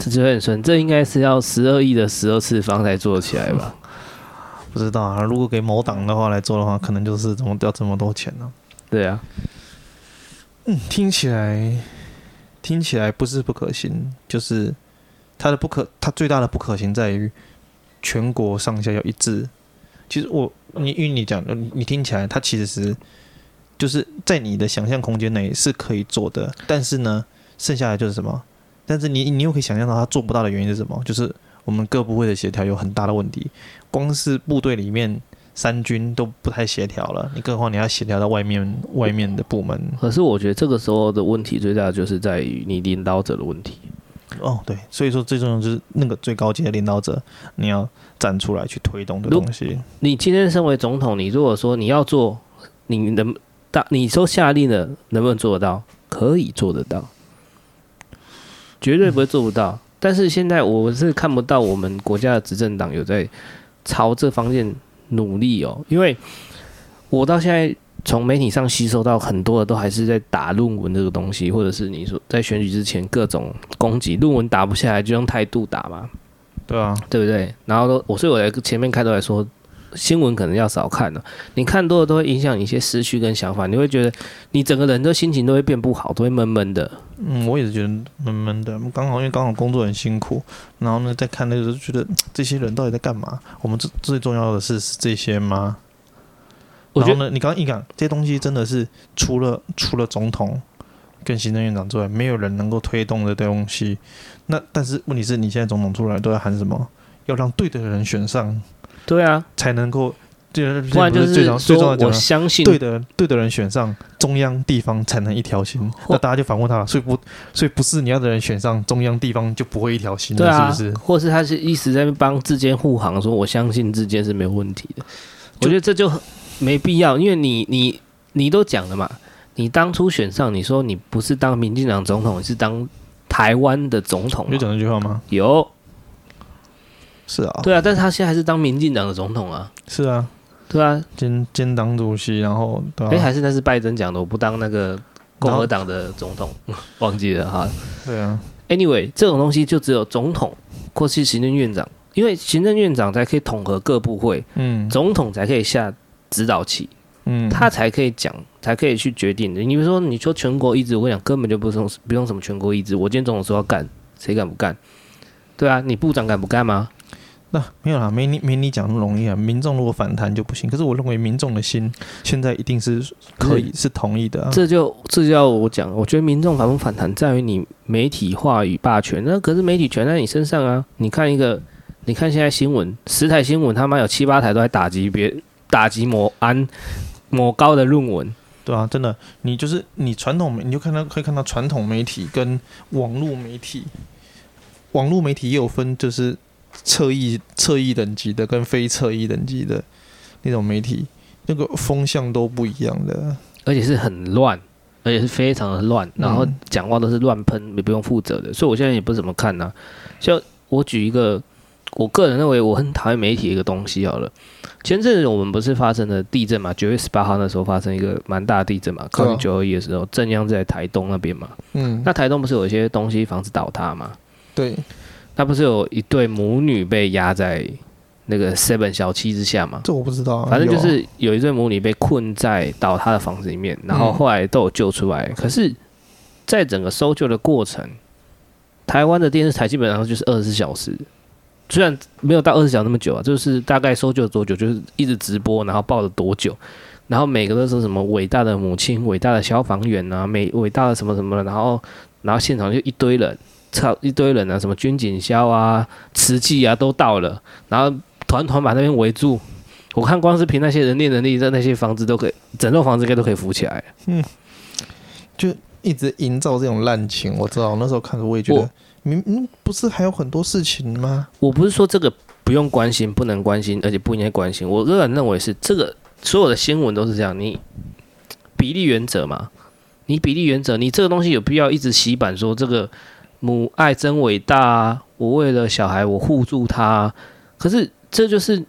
这水很深。这应该是要十二亿的十二次方才做起来吧？不知道啊。如果给某党的话来做的话，可能就是怎么掉这么多钱呢？对啊，嗯，听起来听起来不是不可行，就是它的不可，它最大的不可行在于全国上下要一致。其实我你因为你讲，你你听起来它其实是就是在你的想象空间内是可以做的，但是呢，剩下来就是什么？但是你你又可以想象到它做不到的原因是什么？就是我们各部会的协调有很大的问题，光是部队里面。三军都不太协调了，你更何况你要协调到外面外面的部门。可是我觉得这个时候的问题最大的就是在于你领导者的问题。哦，对，所以说最重要就是那个最高级的领导者，你要站出来去推动的东西。你今天身为总统，你如果说你要做，你能大你说下令了，能不能做得到？可以做得到，绝对不会做不到。嗯、但是现在我是看不到我们国家的执政党有在朝这方面。努力哦，因为我到现在从媒体上吸收到很多的都还是在打论文这个东西，或者是你说在选举之前各种攻击论文打不下来就用态度打嘛，对啊，对不对？然后都我所以我在前面开头来说。新闻可能要少看了，你看多了都会影响你一些思绪跟想法，你会觉得你整个人的心情都会变不好，都会闷闷的。嗯，我也是觉得闷闷的。刚好因为刚好工作很辛苦，然后呢，再看那个时候觉得这些人到底在干嘛？我们最最重要的是是这些吗？然后呢，你刚刚一讲这些东西真的是除了除了总统跟行政院长之外，没有人能够推动的东西。那但是问题是你现在总统出来都在喊什么？要让对的人选上。对啊，才能够，不然就是最重要的，我相信对的对的人选上，中央地方才能一条心。那大家就反问他，所以不，所以不是你要的人选上，中央地方就不会一条心，对啊，是不是？或是他是一直在帮志坚护航，说我相信志坚是没有问题的。我觉得这就没必要，因为你你你都讲了嘛，你当初选上，你说你不是当民进党总统，你是当台湾的总统，有讲这句话吗？有，是啊，对啊，但是他现在还是当民进党的总统啊，是啊，对啊，兼兼党主席，然后哎、啊欸，还是那是拜登讲的，我不当那个共和党的总统，忘记了哈，对啊，Anyway，这种东西就只有总统或是行政院长。因为行政院长才可以统合各部会，嗯，总统才可以下指导棋，嗯，他才可以讲，才可以去决定的。你比如说，你说全国一致，我跟你讲，根本就不用不用什么全国一致。我今天总统说要干，谁敢不干？对啊，你部长敢不干吗？那没有啦，没你没你讲那么容易啊。民众如果反弹就不行。可是我认为民众的心现在一定是可以是，是同意的啊。这就这就要我讲，我觉得民众反不反弹在于你媒体话语霸权。那可是媒体权在你身上啊。你看一个。你看现在新闻，十台新闻他妈有七八台都在打击别打击某安某高的论文，对啊，真的，你就是你传统媒，你就看到可以看到传统媒体跟网络媒体，网络媒体也有分，就是侧翼侧翼等级的跟非侧翼等级的那种媒体，那个风向都不一样的，而且是很乱，而且是非常的乱，然后讲话都是乱喷，也不用负责的，所以我现在也不怎么看呐、啊。就我举一个。我个人认为我很讨厌媒体一个东西好了，前阵子我们不是发生了地震嘛？九月十八号那时候发生一个蛮大的地震嘛，靠近九二一的时候，震央在台东那边嘛。嗯，那台东不是有一些东西房子倒塌嘛？对，那不是有一对母女被压在那个 seven 小七之下吗？这我不知道，反正就是有一对母女被困在倒塌的房子里面，然后后来都有救出来。可是，在整个搜救的过程，台湾的电视台基本上就是二十四小时。虽然没有到二十小时那么久啊，就是大概搜救多久，就是一直直播，然后报了多久，然后每个都是什么伟大的母亲、伟大的消防员啊，美伟大的什么什么的，然后然后现场就一堆人，操一堆人啊，什么军警消啊、瓷器啊都到了，然后团团把那边围住。我看光是凭那些人力能力，在那些房子都可以，整栋房子应该都可以扶起来。嗯，就一直营造这种滥情，我知道那时候看着我也觉得。明明不是还有很多事情吗？我不是说这个不用关心，不能关心，而且不应该关心。我个人认为是这个所有的新闻都是这样。你比例原则嘛，你比例原则，你这个东西有必要一直洗版说这个母爱真伟大啊？我为了小孩我护住他，可是这就是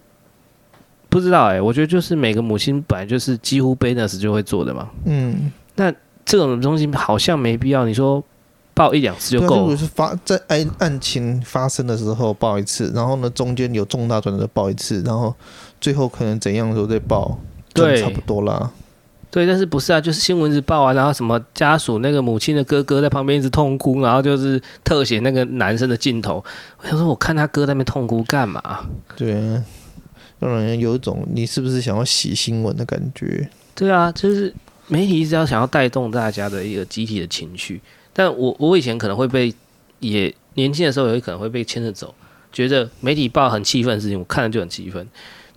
不知道哎、欸。我觉得就是每个母亲本来就是几乎 business 就会做的嘛。嗯，那这种东西好像没必要。你说。报一两次就够了。如果是发在案案情发生的时候报一次，然后呢中间有重大转折报一次，然后最后可能怎样的时候再报，对，差不多啦。对，但是不是啊？就是新闻一直报啊，然后什么家属那个母亲的哥哥在旁边一直痛哭，然后就是特写那个男生的镜头。我想说，我看他哥在那边痛哭干嘛？对，啊让人有一种你是不是想要洗新闻的感觉？对啊，就是媒体一直要想要带动大家的一个集体的情绪。但我我以前可能会被，也年轻的时候也可能会被牵着走，觉得媒体报很气愤的事情，我看了就很气愤，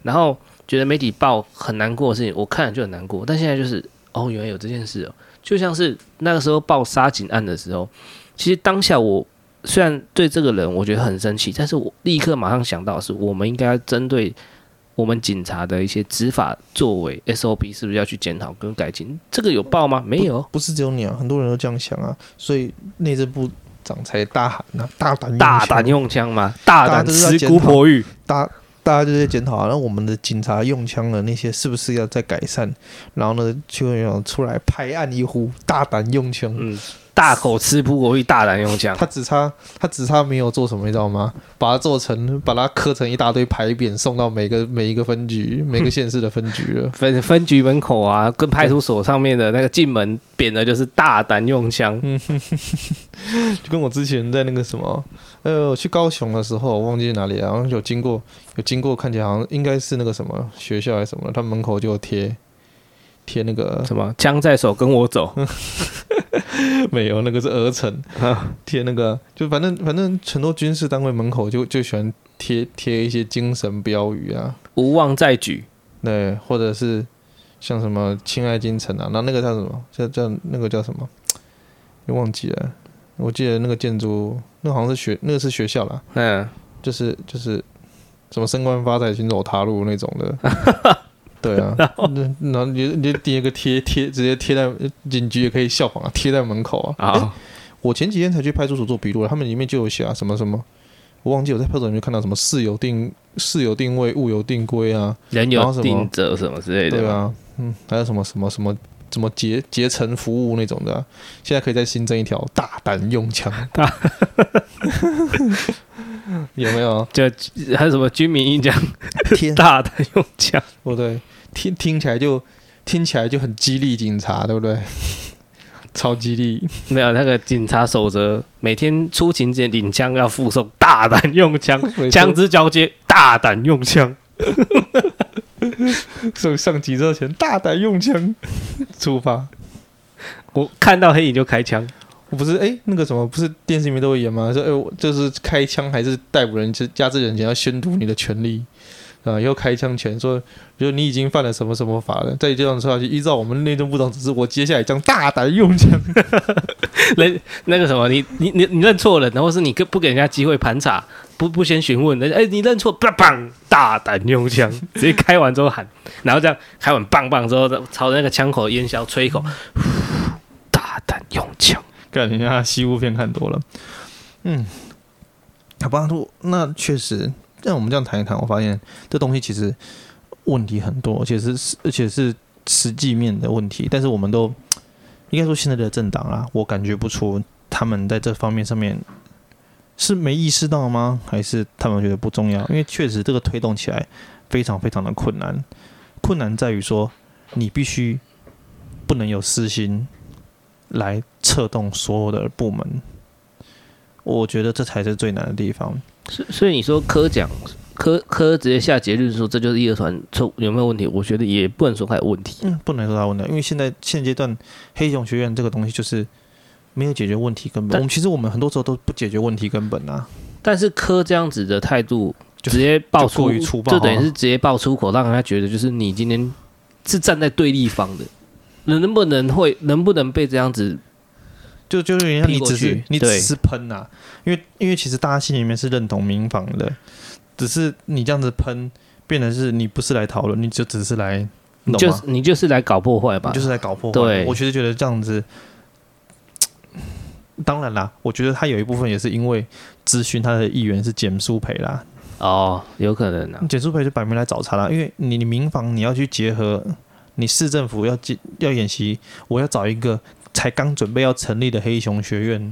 然后觉得媒体报很难过的事情，我看了就很难过。但现在就是，哦，原来有这件事哦，就像是那个时候报杀警案的时候，其实当下我虽然对这个人我觉得很生气，但是我立刻马上想到的是，我们应该要针对。我们警察的一些执法作为 SOP 是不是要去检讨跟改进？这个有报吗？没有不，不是只有你啊，很多人都这样想啊，所以内政部长才大喊啊，大胆大胆用枪吗？大胆持姑婆玉，大大家就在检讨啊，那我们的警察用枪的那些是不是要再改善？然后呢，就要出来拍案一呼，大胆用枪。嗯。大口吃葡国玉，大胆用枪。他只差他只差没有做什么，你知道吗？把它做成，把它刻成一大堆牌匾，送到每个每一个分局、每个县市的分局了。分分局门口啊，跟派出所上面的那个进门匾的就是大胆用枪。嗯，就跟我之前在那个什么，呃，我去高雄的时候，我忘记哪里了，然后有经过，有经过，看起来好像应该是那个什么学校还是什么，他门口就贴贴那个什么枪在手，跟我走。没有，那个是鹅城贴那个，就反正反正很多军事单位门口就就喜欢贴贴一些精神标语啊，无望再举，对，或者是像什么亲爱京城啊，那那个叫什么？叫叫那个叫什么？又忘记了。我记得那个建筑，那、好像是学，那个是学校啦。嗯，就是就是什么升官发财行走他路那种的。对啊，然后然后你你贴个贴贴，直接贴在警局也可以效仿啊，贴在门口啊。啊、欸，我前几天才去派出所做笔录了，他们里面就有写啊，什么什么，我忘记我在派出所里面看到什么事有定事有定位，物有定规啊，人有定则什么之类的。对啊，嗯，还有什么什么什么什么结结成服务那种的、啊，现在可以再新增一条大胆用枪。大 有没有？就还有什么军民一讲，天大胆用枪，不对，听听起来就听起来就很激励警察，对不对？超激励。没有那个警察守则，每天出勤前领枪要附送大胆用枪，枪支交接大胆用枪。所以上机之前大胆用枪出发。我看到黑影就开枪。我不是哎，那个什么，不是电视里面都会演吗？说哎，我就是开枪还是逮捕人，就加之人前要宣读你的权利啊，以后开枪前说，比如你已经犯了什么什么法了，再这样说下去，依照我们内政部长指示，我接下来将大胆用枪。那那个什么，你你你你认错了，然后是你不给人家机会盘查，不不先询问，哎，你认错，砰砰，大胆用枪，直接开完之后喊，然后这样开完棒棒之后，朝着那个枪口烟硝吹一口，大胆用枪。看人家西部片看多了，嗯，好吧，那确实，让我们这样谈一谈，我发现这东西其实问题很多，而且是而且是实际面的问题。但是我们都应该说，现在的政党啊，我感觉不出他们在这方面上面是没意识到吗？还是他们觉得不重要？因为确实这个推动起来非常非常的困难，困难在于说你必须不能有私心。来策动所有的部门，我觉得这才是最难的地方。所所以你说科讲科科直接下结论说这就是义和团错有没有问题？我觉得也不能说他有问题。嗯，不能说他有问题，因为现在现阶段黑熊学院这个东西就是没有解决问题根本。我们其实我们很多时候都不解决问题根本啊。但是柯这样子的态度直接爆出，就等于是直接爆出口，让人家觉得就是你今天是站在对立方的。能不能会能不能被这样子，就就是人家你只是你只是喷呐，因为因为其实大家心里面是认同民防的，只是你这样子喷，变成是你不是来讨论，你就只是来，你就是你就是来搞破坏吧，就是来搞破坏。对，我其实觉得这样子，当然啦，我觉得他有一部分也是因为咨询他的议员是简舒培啦，哦，有可能啊，简舒培就摆明来找茬啦，因为你你民防你要去结合。你市政府要进要演习，我要找一个才刚准备要成立的黑熊学院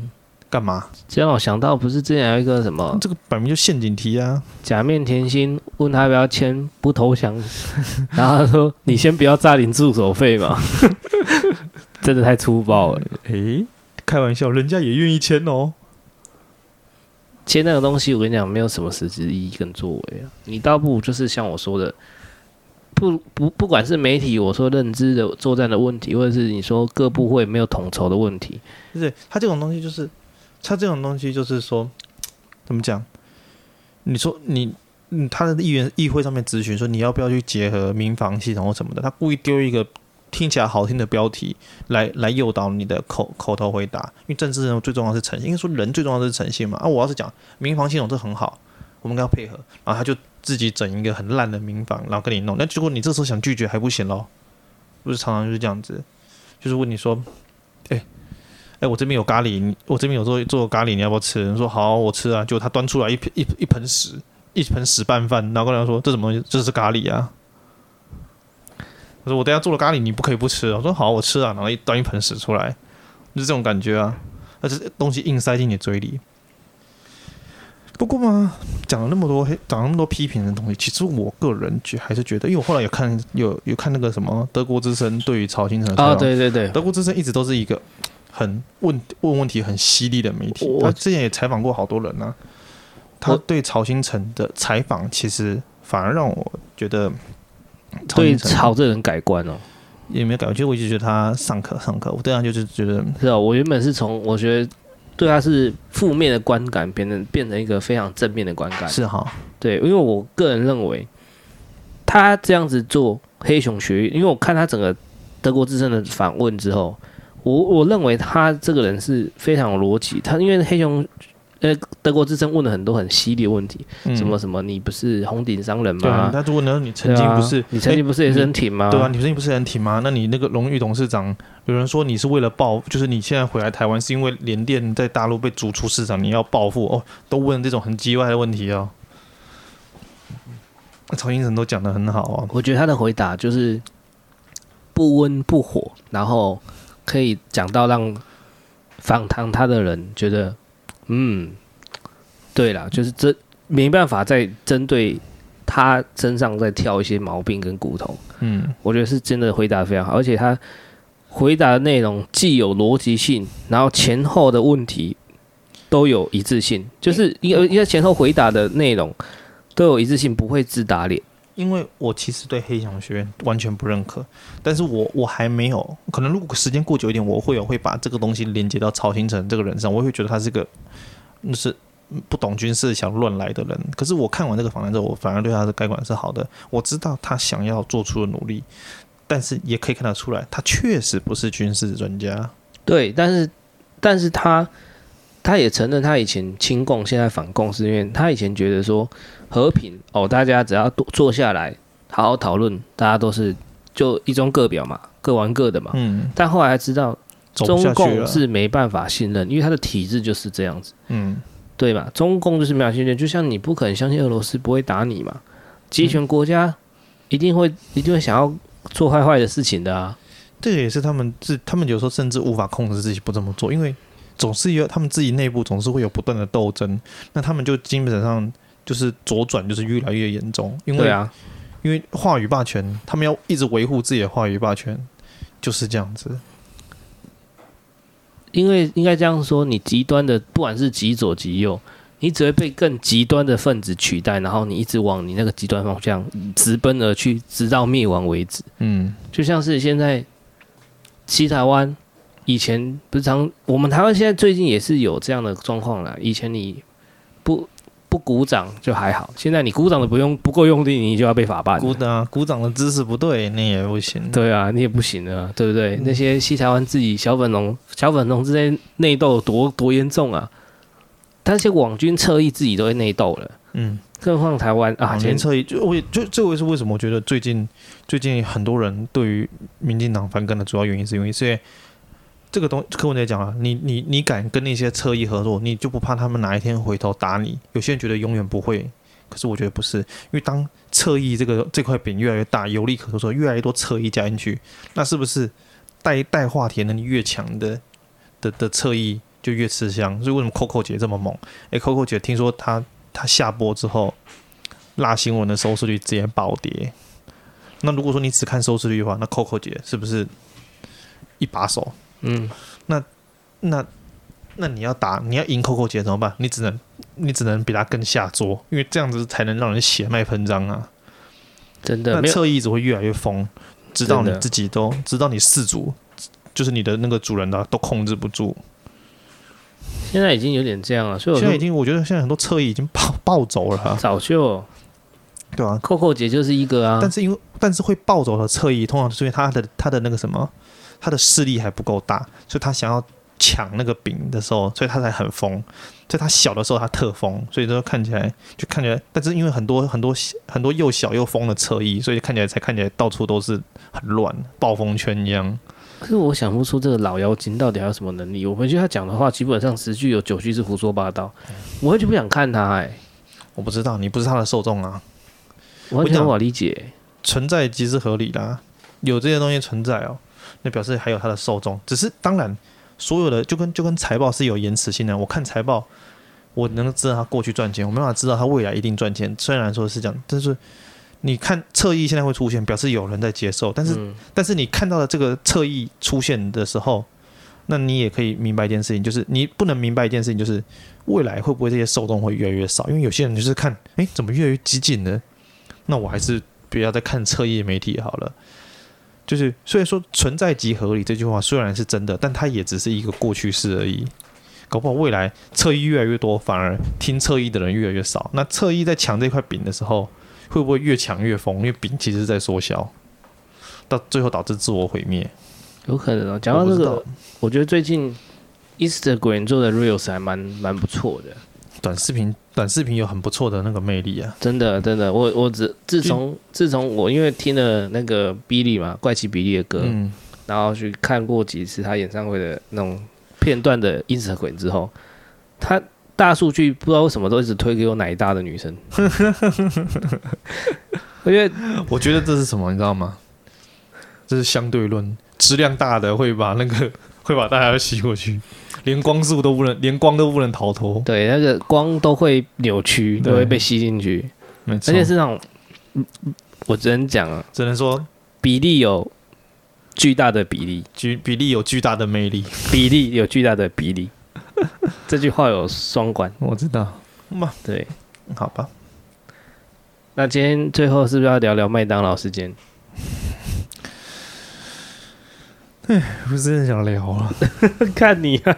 干嘛？这让我想到，不是之前有一个什么？这个摆明就陷阱题啊！假面甜心问他要不要签不投降，然后他说：“你先不要诈领助手费嘛。” 真的太粗暴了！诶、欸，开玩笑，人家也愿意签哦。签那个东西，我跟你讲，没有什么实质意义跟作为啊。你倒不如就是像我说的。不不，不管是媒体我说认知的作战的问题，或者是你说各部会没有统筹的问题，就是，他这种东西就是，他这种东西就是说，怎么讲？你说你，嗯，他的议员议会上面咨询说你要不要去结合民防系统或什么的，他故意丢一个听起来好听的标题来来诱导你的口口头回答，因为政治人物最重要是诚信，应该说人最重要的是诚信嘛。啊，我要是讲民防系统这很好，我们跟他配合，然后他就。自己整一个很烂的民房，然后跟你弄，那结果你这时候想拒绝还不行喽？不是常常就是这样子，就是问你说，哎、欸，哎、我这边有咖喱，我这边有做做咖喱，你要不要吃？你说好，我吃啊。结果他端出来一盆一一盆屎，一盆屎拌饭，然后跟他说这什么东西？这是咖喱啊。我说我等下做了咖喱，你不可以不吃。我说好，我吃啊。然后一端一盆屎出来，就是这种感觉啊。而且东西硬塞进你嘴里。不过嘛，讲了那么多，讲了那么多批评的东西，其实我个人觉还是觉得，因为我后来有看有有看那个什么德国之声对于曹新成啊，对对对，德国之声一直都是一个很问问问题很犀利的媒体，我他之前也采访过好多人呢、啊。他对曹新成的采访，其实反而让我觉得对曹这人改观哦，也没有改观，其实我一直觉得他上课上课，我对他就是觉得是啊，我原本是从我觉得。对他是负面的观感，变成变成一个非常正面的观感。是哈，对，因为我个人认为，他这样子做黑熊学院，因为我看他整个德国之声的访问之后，我我认为他这个人是非常有逻辑。他因为黑熊呃，德国之声问了很多很犀利的问题，嗯、什么什么，你不是红顶商人吗？对、啊，他就问了你曾经不是，啊、你曾经不是也是很挺吗？对啊，你曾经不是很挺吗？那你那个荣誉董事长，有人说你是为了报，就是你现在回来台湾是因为联电在大陆被逐出市场，你要报复哦，都问这种很叽歪的问题哦。曹兴诚都讲的很好啊，我觉得他的回答就是不温不火，然后可以讲到让访谈他的人觉得。嗯，对了，就是这没办法再针对他身上再挑一些毛病跟骨头。嗯，我觉得是真的回答非常好，而且他回答的内容既有逻辑性，然后前后的问题都有一致性，就是因为因为前后回答的内容都有一致性，不会自打脸。因为我其实对黑翔学院完全不认可，但是我我还没有可能，如果时间过久一点，我会有会把这个东西连接到曹兴诚这个人上，我会觉得他是个那是不懂军事想乱来的人。可是我看完这个访谈之后，我反而对他的概观是好的。我知道他想要做出的努力，但是也可以看得出来，他确实不是军事专家。对，但是但是他他也承认，他以前亲共，现在反共，是因为他以前觉得说。和平哦，大家只要坐坐下来好好讨论，大家都是就一中各表嘛，各玩各的嘛。嗯。但后来知道中共是没办法信任，因为他的体制就是这样子。嗯。对吧？中共就是没办法信任，就像你不可能相信俄罗斯不会打你嘛。集权国家一定会一定会想要做坏坏的事情的啊。这个也是他们自他们有时候甚至无法控制自己不这么做，因为总是有他们自己内部总是会有不断的斗争，那他们就基本上。就是左转，就是越来越严重，因为啊，因为话语霸权，他们要一直维护自己的话语霸权，就是这样子。因为应该这样说，你极端的，不管是极左极右，你只会被更极端的分子取代，然后你一直往你那个极端方向直奔而去，直到灭亡为止。嗯，就像是现在西台湾，以前不是常，我们台湾现在最近也是有这样的状况了。以前你不。不鼓掌就还好，现在你鼓掌的不用不够用力，你就要被法办。鼓掌，鼓掌的姿势不对，那也不行。对啊，你也不行啊，对不对？嗯、那些西台湾自己小粉龙、小粉龙 之间内斗多多严重啊！但是网军侧翼自己都会内斗了，嗯，更何况台湾啊，网军侧翼就我也就这个是为什么？我觉得最近最近很多人对于民进党反感的主要原因是因为是因为。这个东柯文哲讲啊，你你你敢跟那些侧翼合作，你就不怕他们哪一天回头打你？有些人觉得永远不会，可是我觉得不是，因为当侧翼这个这块饼越来越大，有利可图的时候，越来越多侧翼加进去，那是不是带带话题能力越强的的的侧翼就越吃香？所以为什么 Coco 姐这么猛？诶，Coco 姐听说她她下播之后，拉新闻的收视率直接暴跌。那如果说你只看收视率的话，那 Coco 姐是不是一把手？嗯，那那那你要打，你要赢 Coco 姐怎么办？你只能你只能比他更下桌，因为这样子才能让人血脉喷张啊！真的，那侧翼只会越来越疯，直到你自己都，直到你四主，就是你的那个主人的都控制不住。现在已经有点这样了，所以现在已经，我觉得现在很多侧翼已经暴暴走了，早就对啊，Coco 姐就是一个啊，但是因为但是会暴走的侧翼，通常是因为他的他的那个什么。他的势力还不够大，所以他想要抢那个饼的时候，所以他才很疯。在他小的时候，他特疯，所以说看起来就看起来，但是因为很多很多很多又小又疯的车衣，所以看起来才看起来到处都是很乱，暴风圈一样。可是我想不出这个老妖精到底还有什么能力。我回去他讲的话，基本上十句有九句是胡说八道。我完全不想看他哎、欸，我不知道，你不是他的受众啊。完全无法理解，存在即是合理的，有这些东西存在哦。那表示还有它的受众，只是当然，所有的就跟就跟财报是有延迟性的。我看财报，我能知道它过去赚钱，我没办法知道它未来一定赚钱。虽然说是这样，但是你看侧翼现在会出现，表示有人在接受。但是，嗯、但是你看到了这个侧翼出现的时候，那你也可以明白一件事情，就是你不能明白一件事情，就是未来会不会这些受众会越来越少？因为有些人就是看，哎，怎么越来越激进呢？那我还是不要再看侧翼媒体好了。就是，虽然说存在即合理这句话虽然是真的，但它也只是一个过去式而已。搞不好未来侧翼越来越多，反而听侧翼的人越来越少。那侧翼在抢这块饼的时候，会不会越抢越疯？因为饼其实是在缩小，到最后导致自我毁灭。有可能哦。讲到这个，我，我觉得最近 Instagram 做的 Reels 还蛮蛮不错的。短视频，短视频有很不错的那个魅力啊！真的，真的，我我只自从自从我因为听了那个比利嘛，怪奇比利的歌，嗯，然后去看过几次他演唱会的那种片段的 Instagram 之后，他大数据不知道为什么都一直推给我奶大的女生。我觉得，我觉得这是什么，你知道吗？这是相对论，质量大的会把那个会把大家都吸过去。连光速都不能，连光都不能逃脱。对，那个光都会扭曲，都会被吸进去。而且是那种，我只能讲啊，只能说比例有巨大的比例，巨比例有巨大的魅力，比例有巨大的比例。这句话有双关，我知道。嘛，对，好吧。那今天最后是不是要聊聊麦当劳事件？哎，不是很想聊了，看你啊，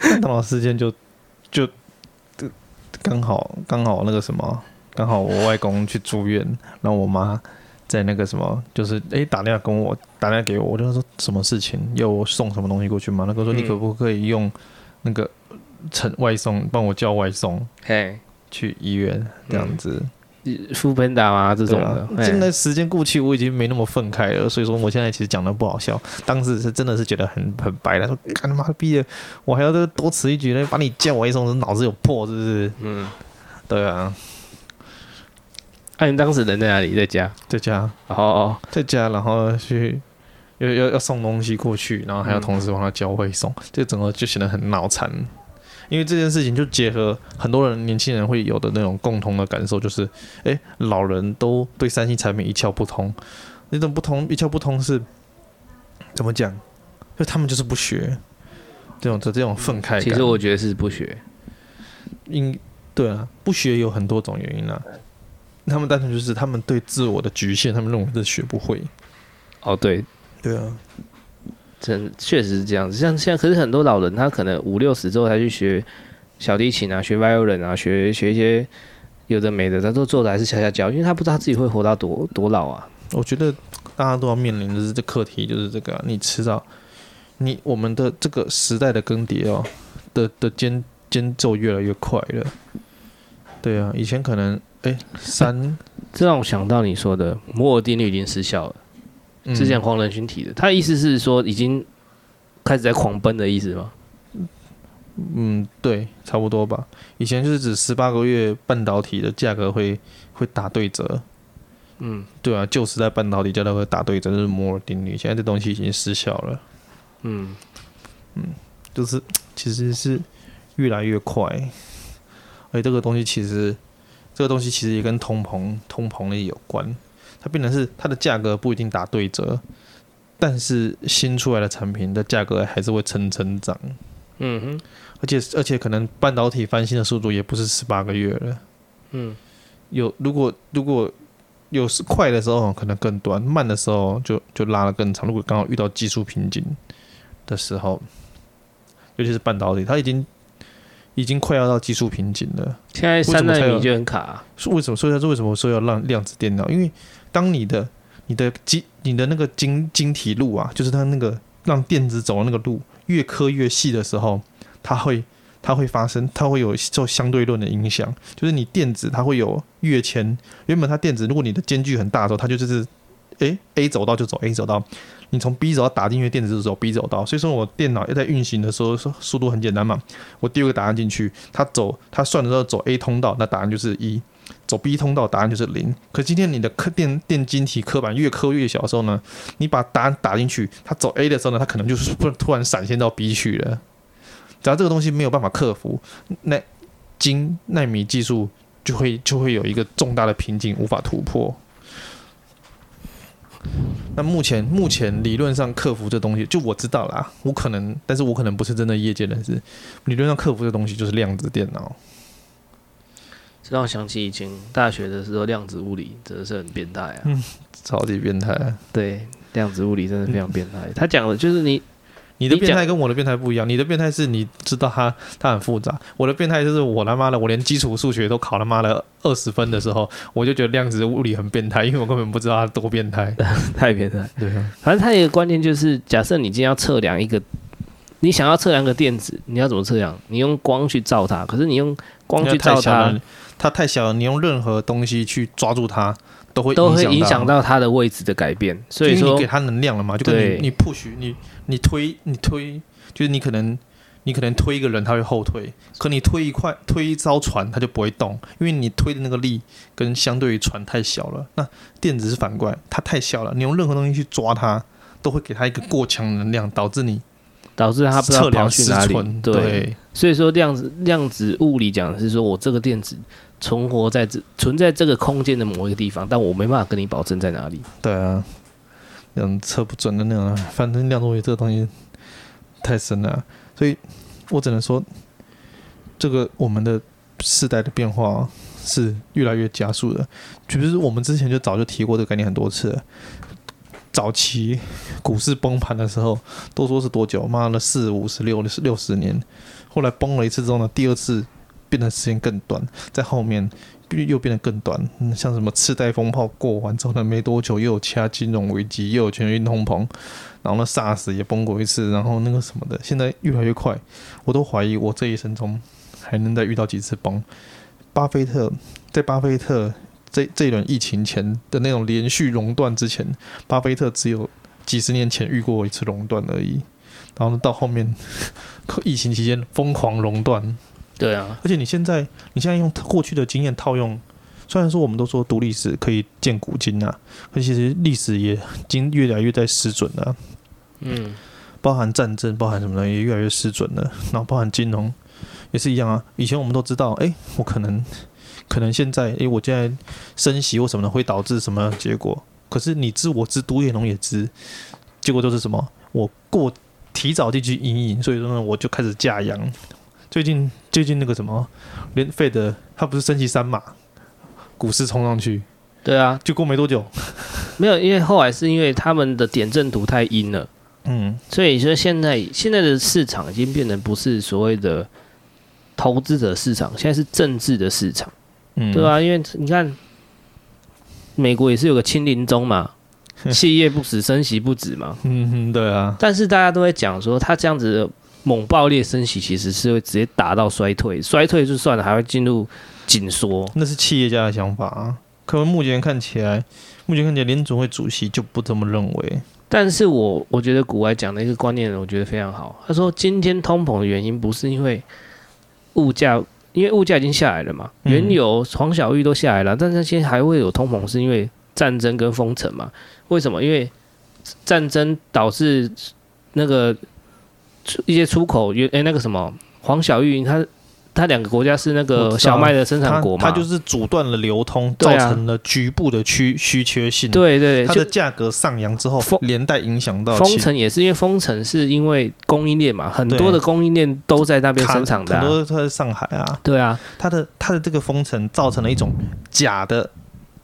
麦当劳事件就就刚好刚好那个什么，刚好我外公去住院，然后我妈在那个什么，就是哎、欸、打电话跟我打电话给我，我就说什么事情，要我送什么东西过去吗？那个说你可不可以用那个成外送帮我叫外送，嘿，去医院这样子。嗯 foodpanda 吗？这种的，现在时间过去，我已经没那么愤慨了。所以说，我现在其实讲的不好笑，当时是真的是觉得很很白了。说干他妈逼的，我还要再多此一举呢，把你叫我一声，脑子有破是不是？嗯，对啊。那、啊、你当时人在哪里？在家？在家。哦哦，在家，然后去要要要送东西过去，然后还要同时帮他交外送，这、嗯、整个就显得很脑残。因为这件事情就结合很多人年轻人会有的那种共同的感受，就是，哎，老人都对三星产品一窍不通。那种不通一窍不通是怎么讲？就他们就是不学，这种的这种愤慨。其实我觉得是不学。应对啊，不学有很多种原因啊。他们单纯就是他们对自我的局限，他们认为是学不会。哦，对，对啊。真确实是这样子，像现在，可是很多老人他可能五六十之后才去学小提琴啊，学 violin 啊，学学一些有的没的，他都做的还是吓吓叫，因为他不知道自己会活到多多老啊。我觉得大家都要面临的是这课题，就是这个、啊，你迟早，你我们的这个时代的更迭哦，的的间间奏越来越快了。对啊，以前可能哎、欸、三，这让我想到你说的摩尔定律已经失效了。之前黄仁勋提的，他的意思是说已经开始在狂奔的意思吗？嗯，对，差不多吧。以前就是指十八个月半导体的价格会会打对折。嗯，对啊，旧时代半导体价格会打对折，就是摩尔定律。现在这东西已经失效了。嗯嗯，就是其实是越来越快，而且这个东西其实这个东西其实也跟通膨通膨也有关。它变成是它的价格不一定打对折，但是新出来的产品的价格还是会蹭蹭涨。嗯哼，而且而且可能半导体翻新的速度也不是十八个月了。嗯，有如果如果有是快的时候可能更短，慢的时候就就拉得更长。如果刚好遇到技术瓶颈的时候，尤其是半导体，它已经已经快要到技术瓶颈了。现在三奈米就很卡啊。是为什么？所以它是为什么说要让量子电脑？因为当你的你的晶你的那个晶晶体路啊，就是它那个让电子走的那个路越刻越细的时候，它会它会发生，它会有受相对论的影响，就是你电子它会有跃迁。原本它电子如果你的间距很大的时候，它就是诶、A 走道就走 A 走道，你从 B 走道打进去，电子就走 B 走道。所以说我电脑要在运行的时候说，速度很简单嘛，我丢个答案进去，它走它算的时候走 A 通道，那答案就是一。走 B 通道，答案就是零。可今天你的刻电电晶体刻板越刻越小的时候呢，你把答案打进去，它走 A 的时候呢，它可能就是突然闪现到 B 去了。只要这个东西没有办法克服，那晶奈米技术就会就会有一个重大的瓶颈，无法突破。那目前目前理论上克服这东西，就我知道啦，我可能，但是我可能不是真的业界人士。理论上克服这东西就是量子电脑。这让我想起以前大学的时候，量子物理真的是很变态啊，嗯，超级变态啊。对，量子物理真的非常变态。他讲的就是你，你的变态跟我的变态不一样。你的变态是你知道它它很复杂，我的变态就是我他妈的，我连基础数学都考他妈的二十分的时候，我就觉得量子物理很变态，因为我根本不知道它多变态，太变态。对啊，反正它一个关键就是，假设你今天要测量一个。你想要测量个电子，你要怎么测量？你用光去照它，可是你用光去照它，它太小了，你用任何东西去抓住它，都会都会影响到它的位置的改变。所以说，你给它能量了嘛？就跟你你 push 你你推你推，就是你可能。你可能推一个人，他会后退；可你推一块、推一艘船，它就不会动，因为你推的那个力跟相对于船太小了。那电子是反过来，它太小了，你用任何东西去抓它，都会给它一个过强能量，导致你导致它不知道跑去哪里。对，对，所以说量子量子物理讲的是说我这个电子存活在这存在这个空间的某一个地方，但我没办法跟你保证在哪里。对啊，嗯测不准的那种，反正量子物理这个东西太深了。所以，我只能说，这个我们的世代的变化是越来越加速的。其实我们之前就早就提过这个概念很多次了。早期股市崩盘的时候，都说是多久？妈的，四五十六六十年。后来崩了一次之后呢，第二次变得时间更短，在后面又变得更短。像什么次贷风暴过完之后呢，没多久又有其他金融危机，又有全球通膨。然后呢，SARS 也崩过一次，然后那个什么的，现在越来越快，我都怀疑我这一生中还能再遇到几次崩。巴菲特在巴菲特这这一轮疫情前的那种连续熔断之前，巴菲特只有几十年前遇过一次熔断而已。然后呢，到后面 疫情期间疯狂熔断。对啊，而且你现在你现在用过去的经验套用。虽然说我们都说读历史可以见古今啊，可其实历史也经越来越在失准了。嗯，包含战争，包含什么的也越来越失准了。然后包含金融也是一样啊。以前我们都知道，哎，我可能可能现在，哎，我现在升息或什么的会导致什么结果？可是你知我知，独眼龙也知，结果就是什么？我过提早进去阴影，所以说呢，我就开始价阳。最近最近那个什么，连费的他不是升息三码？股市冲上去，对啊，就过没多久，没有，因为后来是因为他们的点阵图太阴了，嗯，所以说现在现在的市场已经变得不是所谓的投资者市场，现在是政治的市场，嗯，对啊，因为你看美国也是有个清零中嘛，企业不死，升息不止嘛，嗯哼，对啊，但是大家都会讲说，他这样子的猛爆裂升息，其实是会直接打到衰退，衰退就算了，还会进入。紧缩，那是企业家的想法啊。可能目前看起来，目前看起来联总会主席就不这么认为。但是我我觉得古外讲的一个观念，我觉得非常好。他说，今天通膨的原因不是因为物价，因为物价已经下来了嘛，原油、黄小玉都下来了，但是现在还会有通膨，是因为战争跟封城嘛？为什么？因为战争导致那个一些出口，原、欸、哎那个什么黄小玉它。它两个国家是那个小麦的生产国嘛？它就是阻断了流通，造成了局部的需需缺性。对对，它的价格上扬之后，连带影响到封城也是因为封城是因为供应链嘛，很多的供应链都在那边生产的，很多都在上海啊。对啊，它的它的这个封城造成了一种假的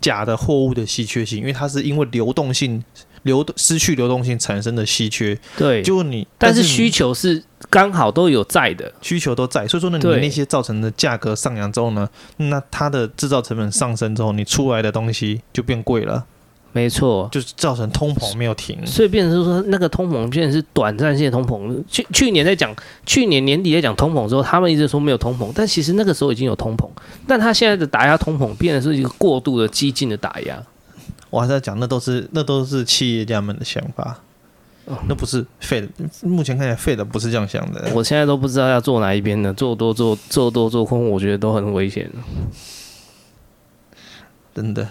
假的货物的稀缺性，因为它是因为流动性流失去流动性产生的稀缺。对，就你，但是需求是。刚好都有在的需求都在，所以说呢，你那些造成的价格上扬之后呢，那它的制造成本上升之后，你出来的东西就变贵了。没错，就是造成通膨没有停，所以变成是说那个通膨变成是短暂性的通膨。去去年在讲，去年年底在讲通膨之后，他们一直说没有通膨，但其实那个时候已经有通膨，但他现在的打压通膨变成是一个过度的激进的打压。我还在讲，那都是那都是企业家们的想法。那不是废的，目前看起来废的不是这样想的。我现在都不知道要做哪一边的，做多做做多做空，我觉得都很危险。真的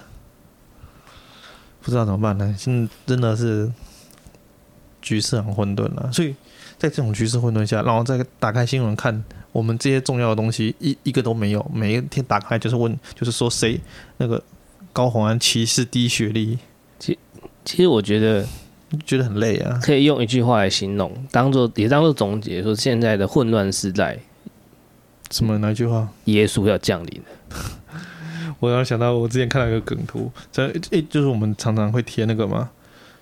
不知道怎么办呢？现在真的是局势很混沌了。所以在这种局势混沌下，然后再打开新闻看，我们这些重要的东西一一个都没有。每一天打开就是问，就是说谁那个高红安歧视低学历。其其实我觉得。觉得很累啊！可以用一句话来形容，当做也当做总结，说现在的混乱时代。什么哪句话？耶稣要降临。我要想到我之前看到一个梗图，这诶就是我们常常会贴那个嘛，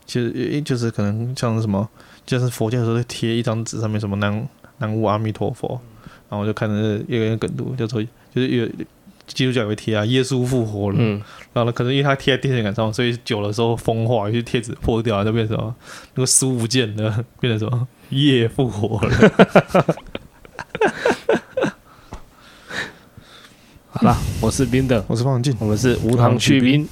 其实诶就是可能像什么，就是佛教的时候贴一张纸，上面什么南南无阿弥陀佛，然后我就看着一个梗图，叫做就是一个基督教也会贴啊，耶稣复活了。嗯，然后呢，可能因为它贴在电线杆上，所以久了之后风化，有些贴纸破掉了，就变成什么那个书不见了，变成什么耶复活了。好了，我是冰的，我是方进，我们是无糖去冰。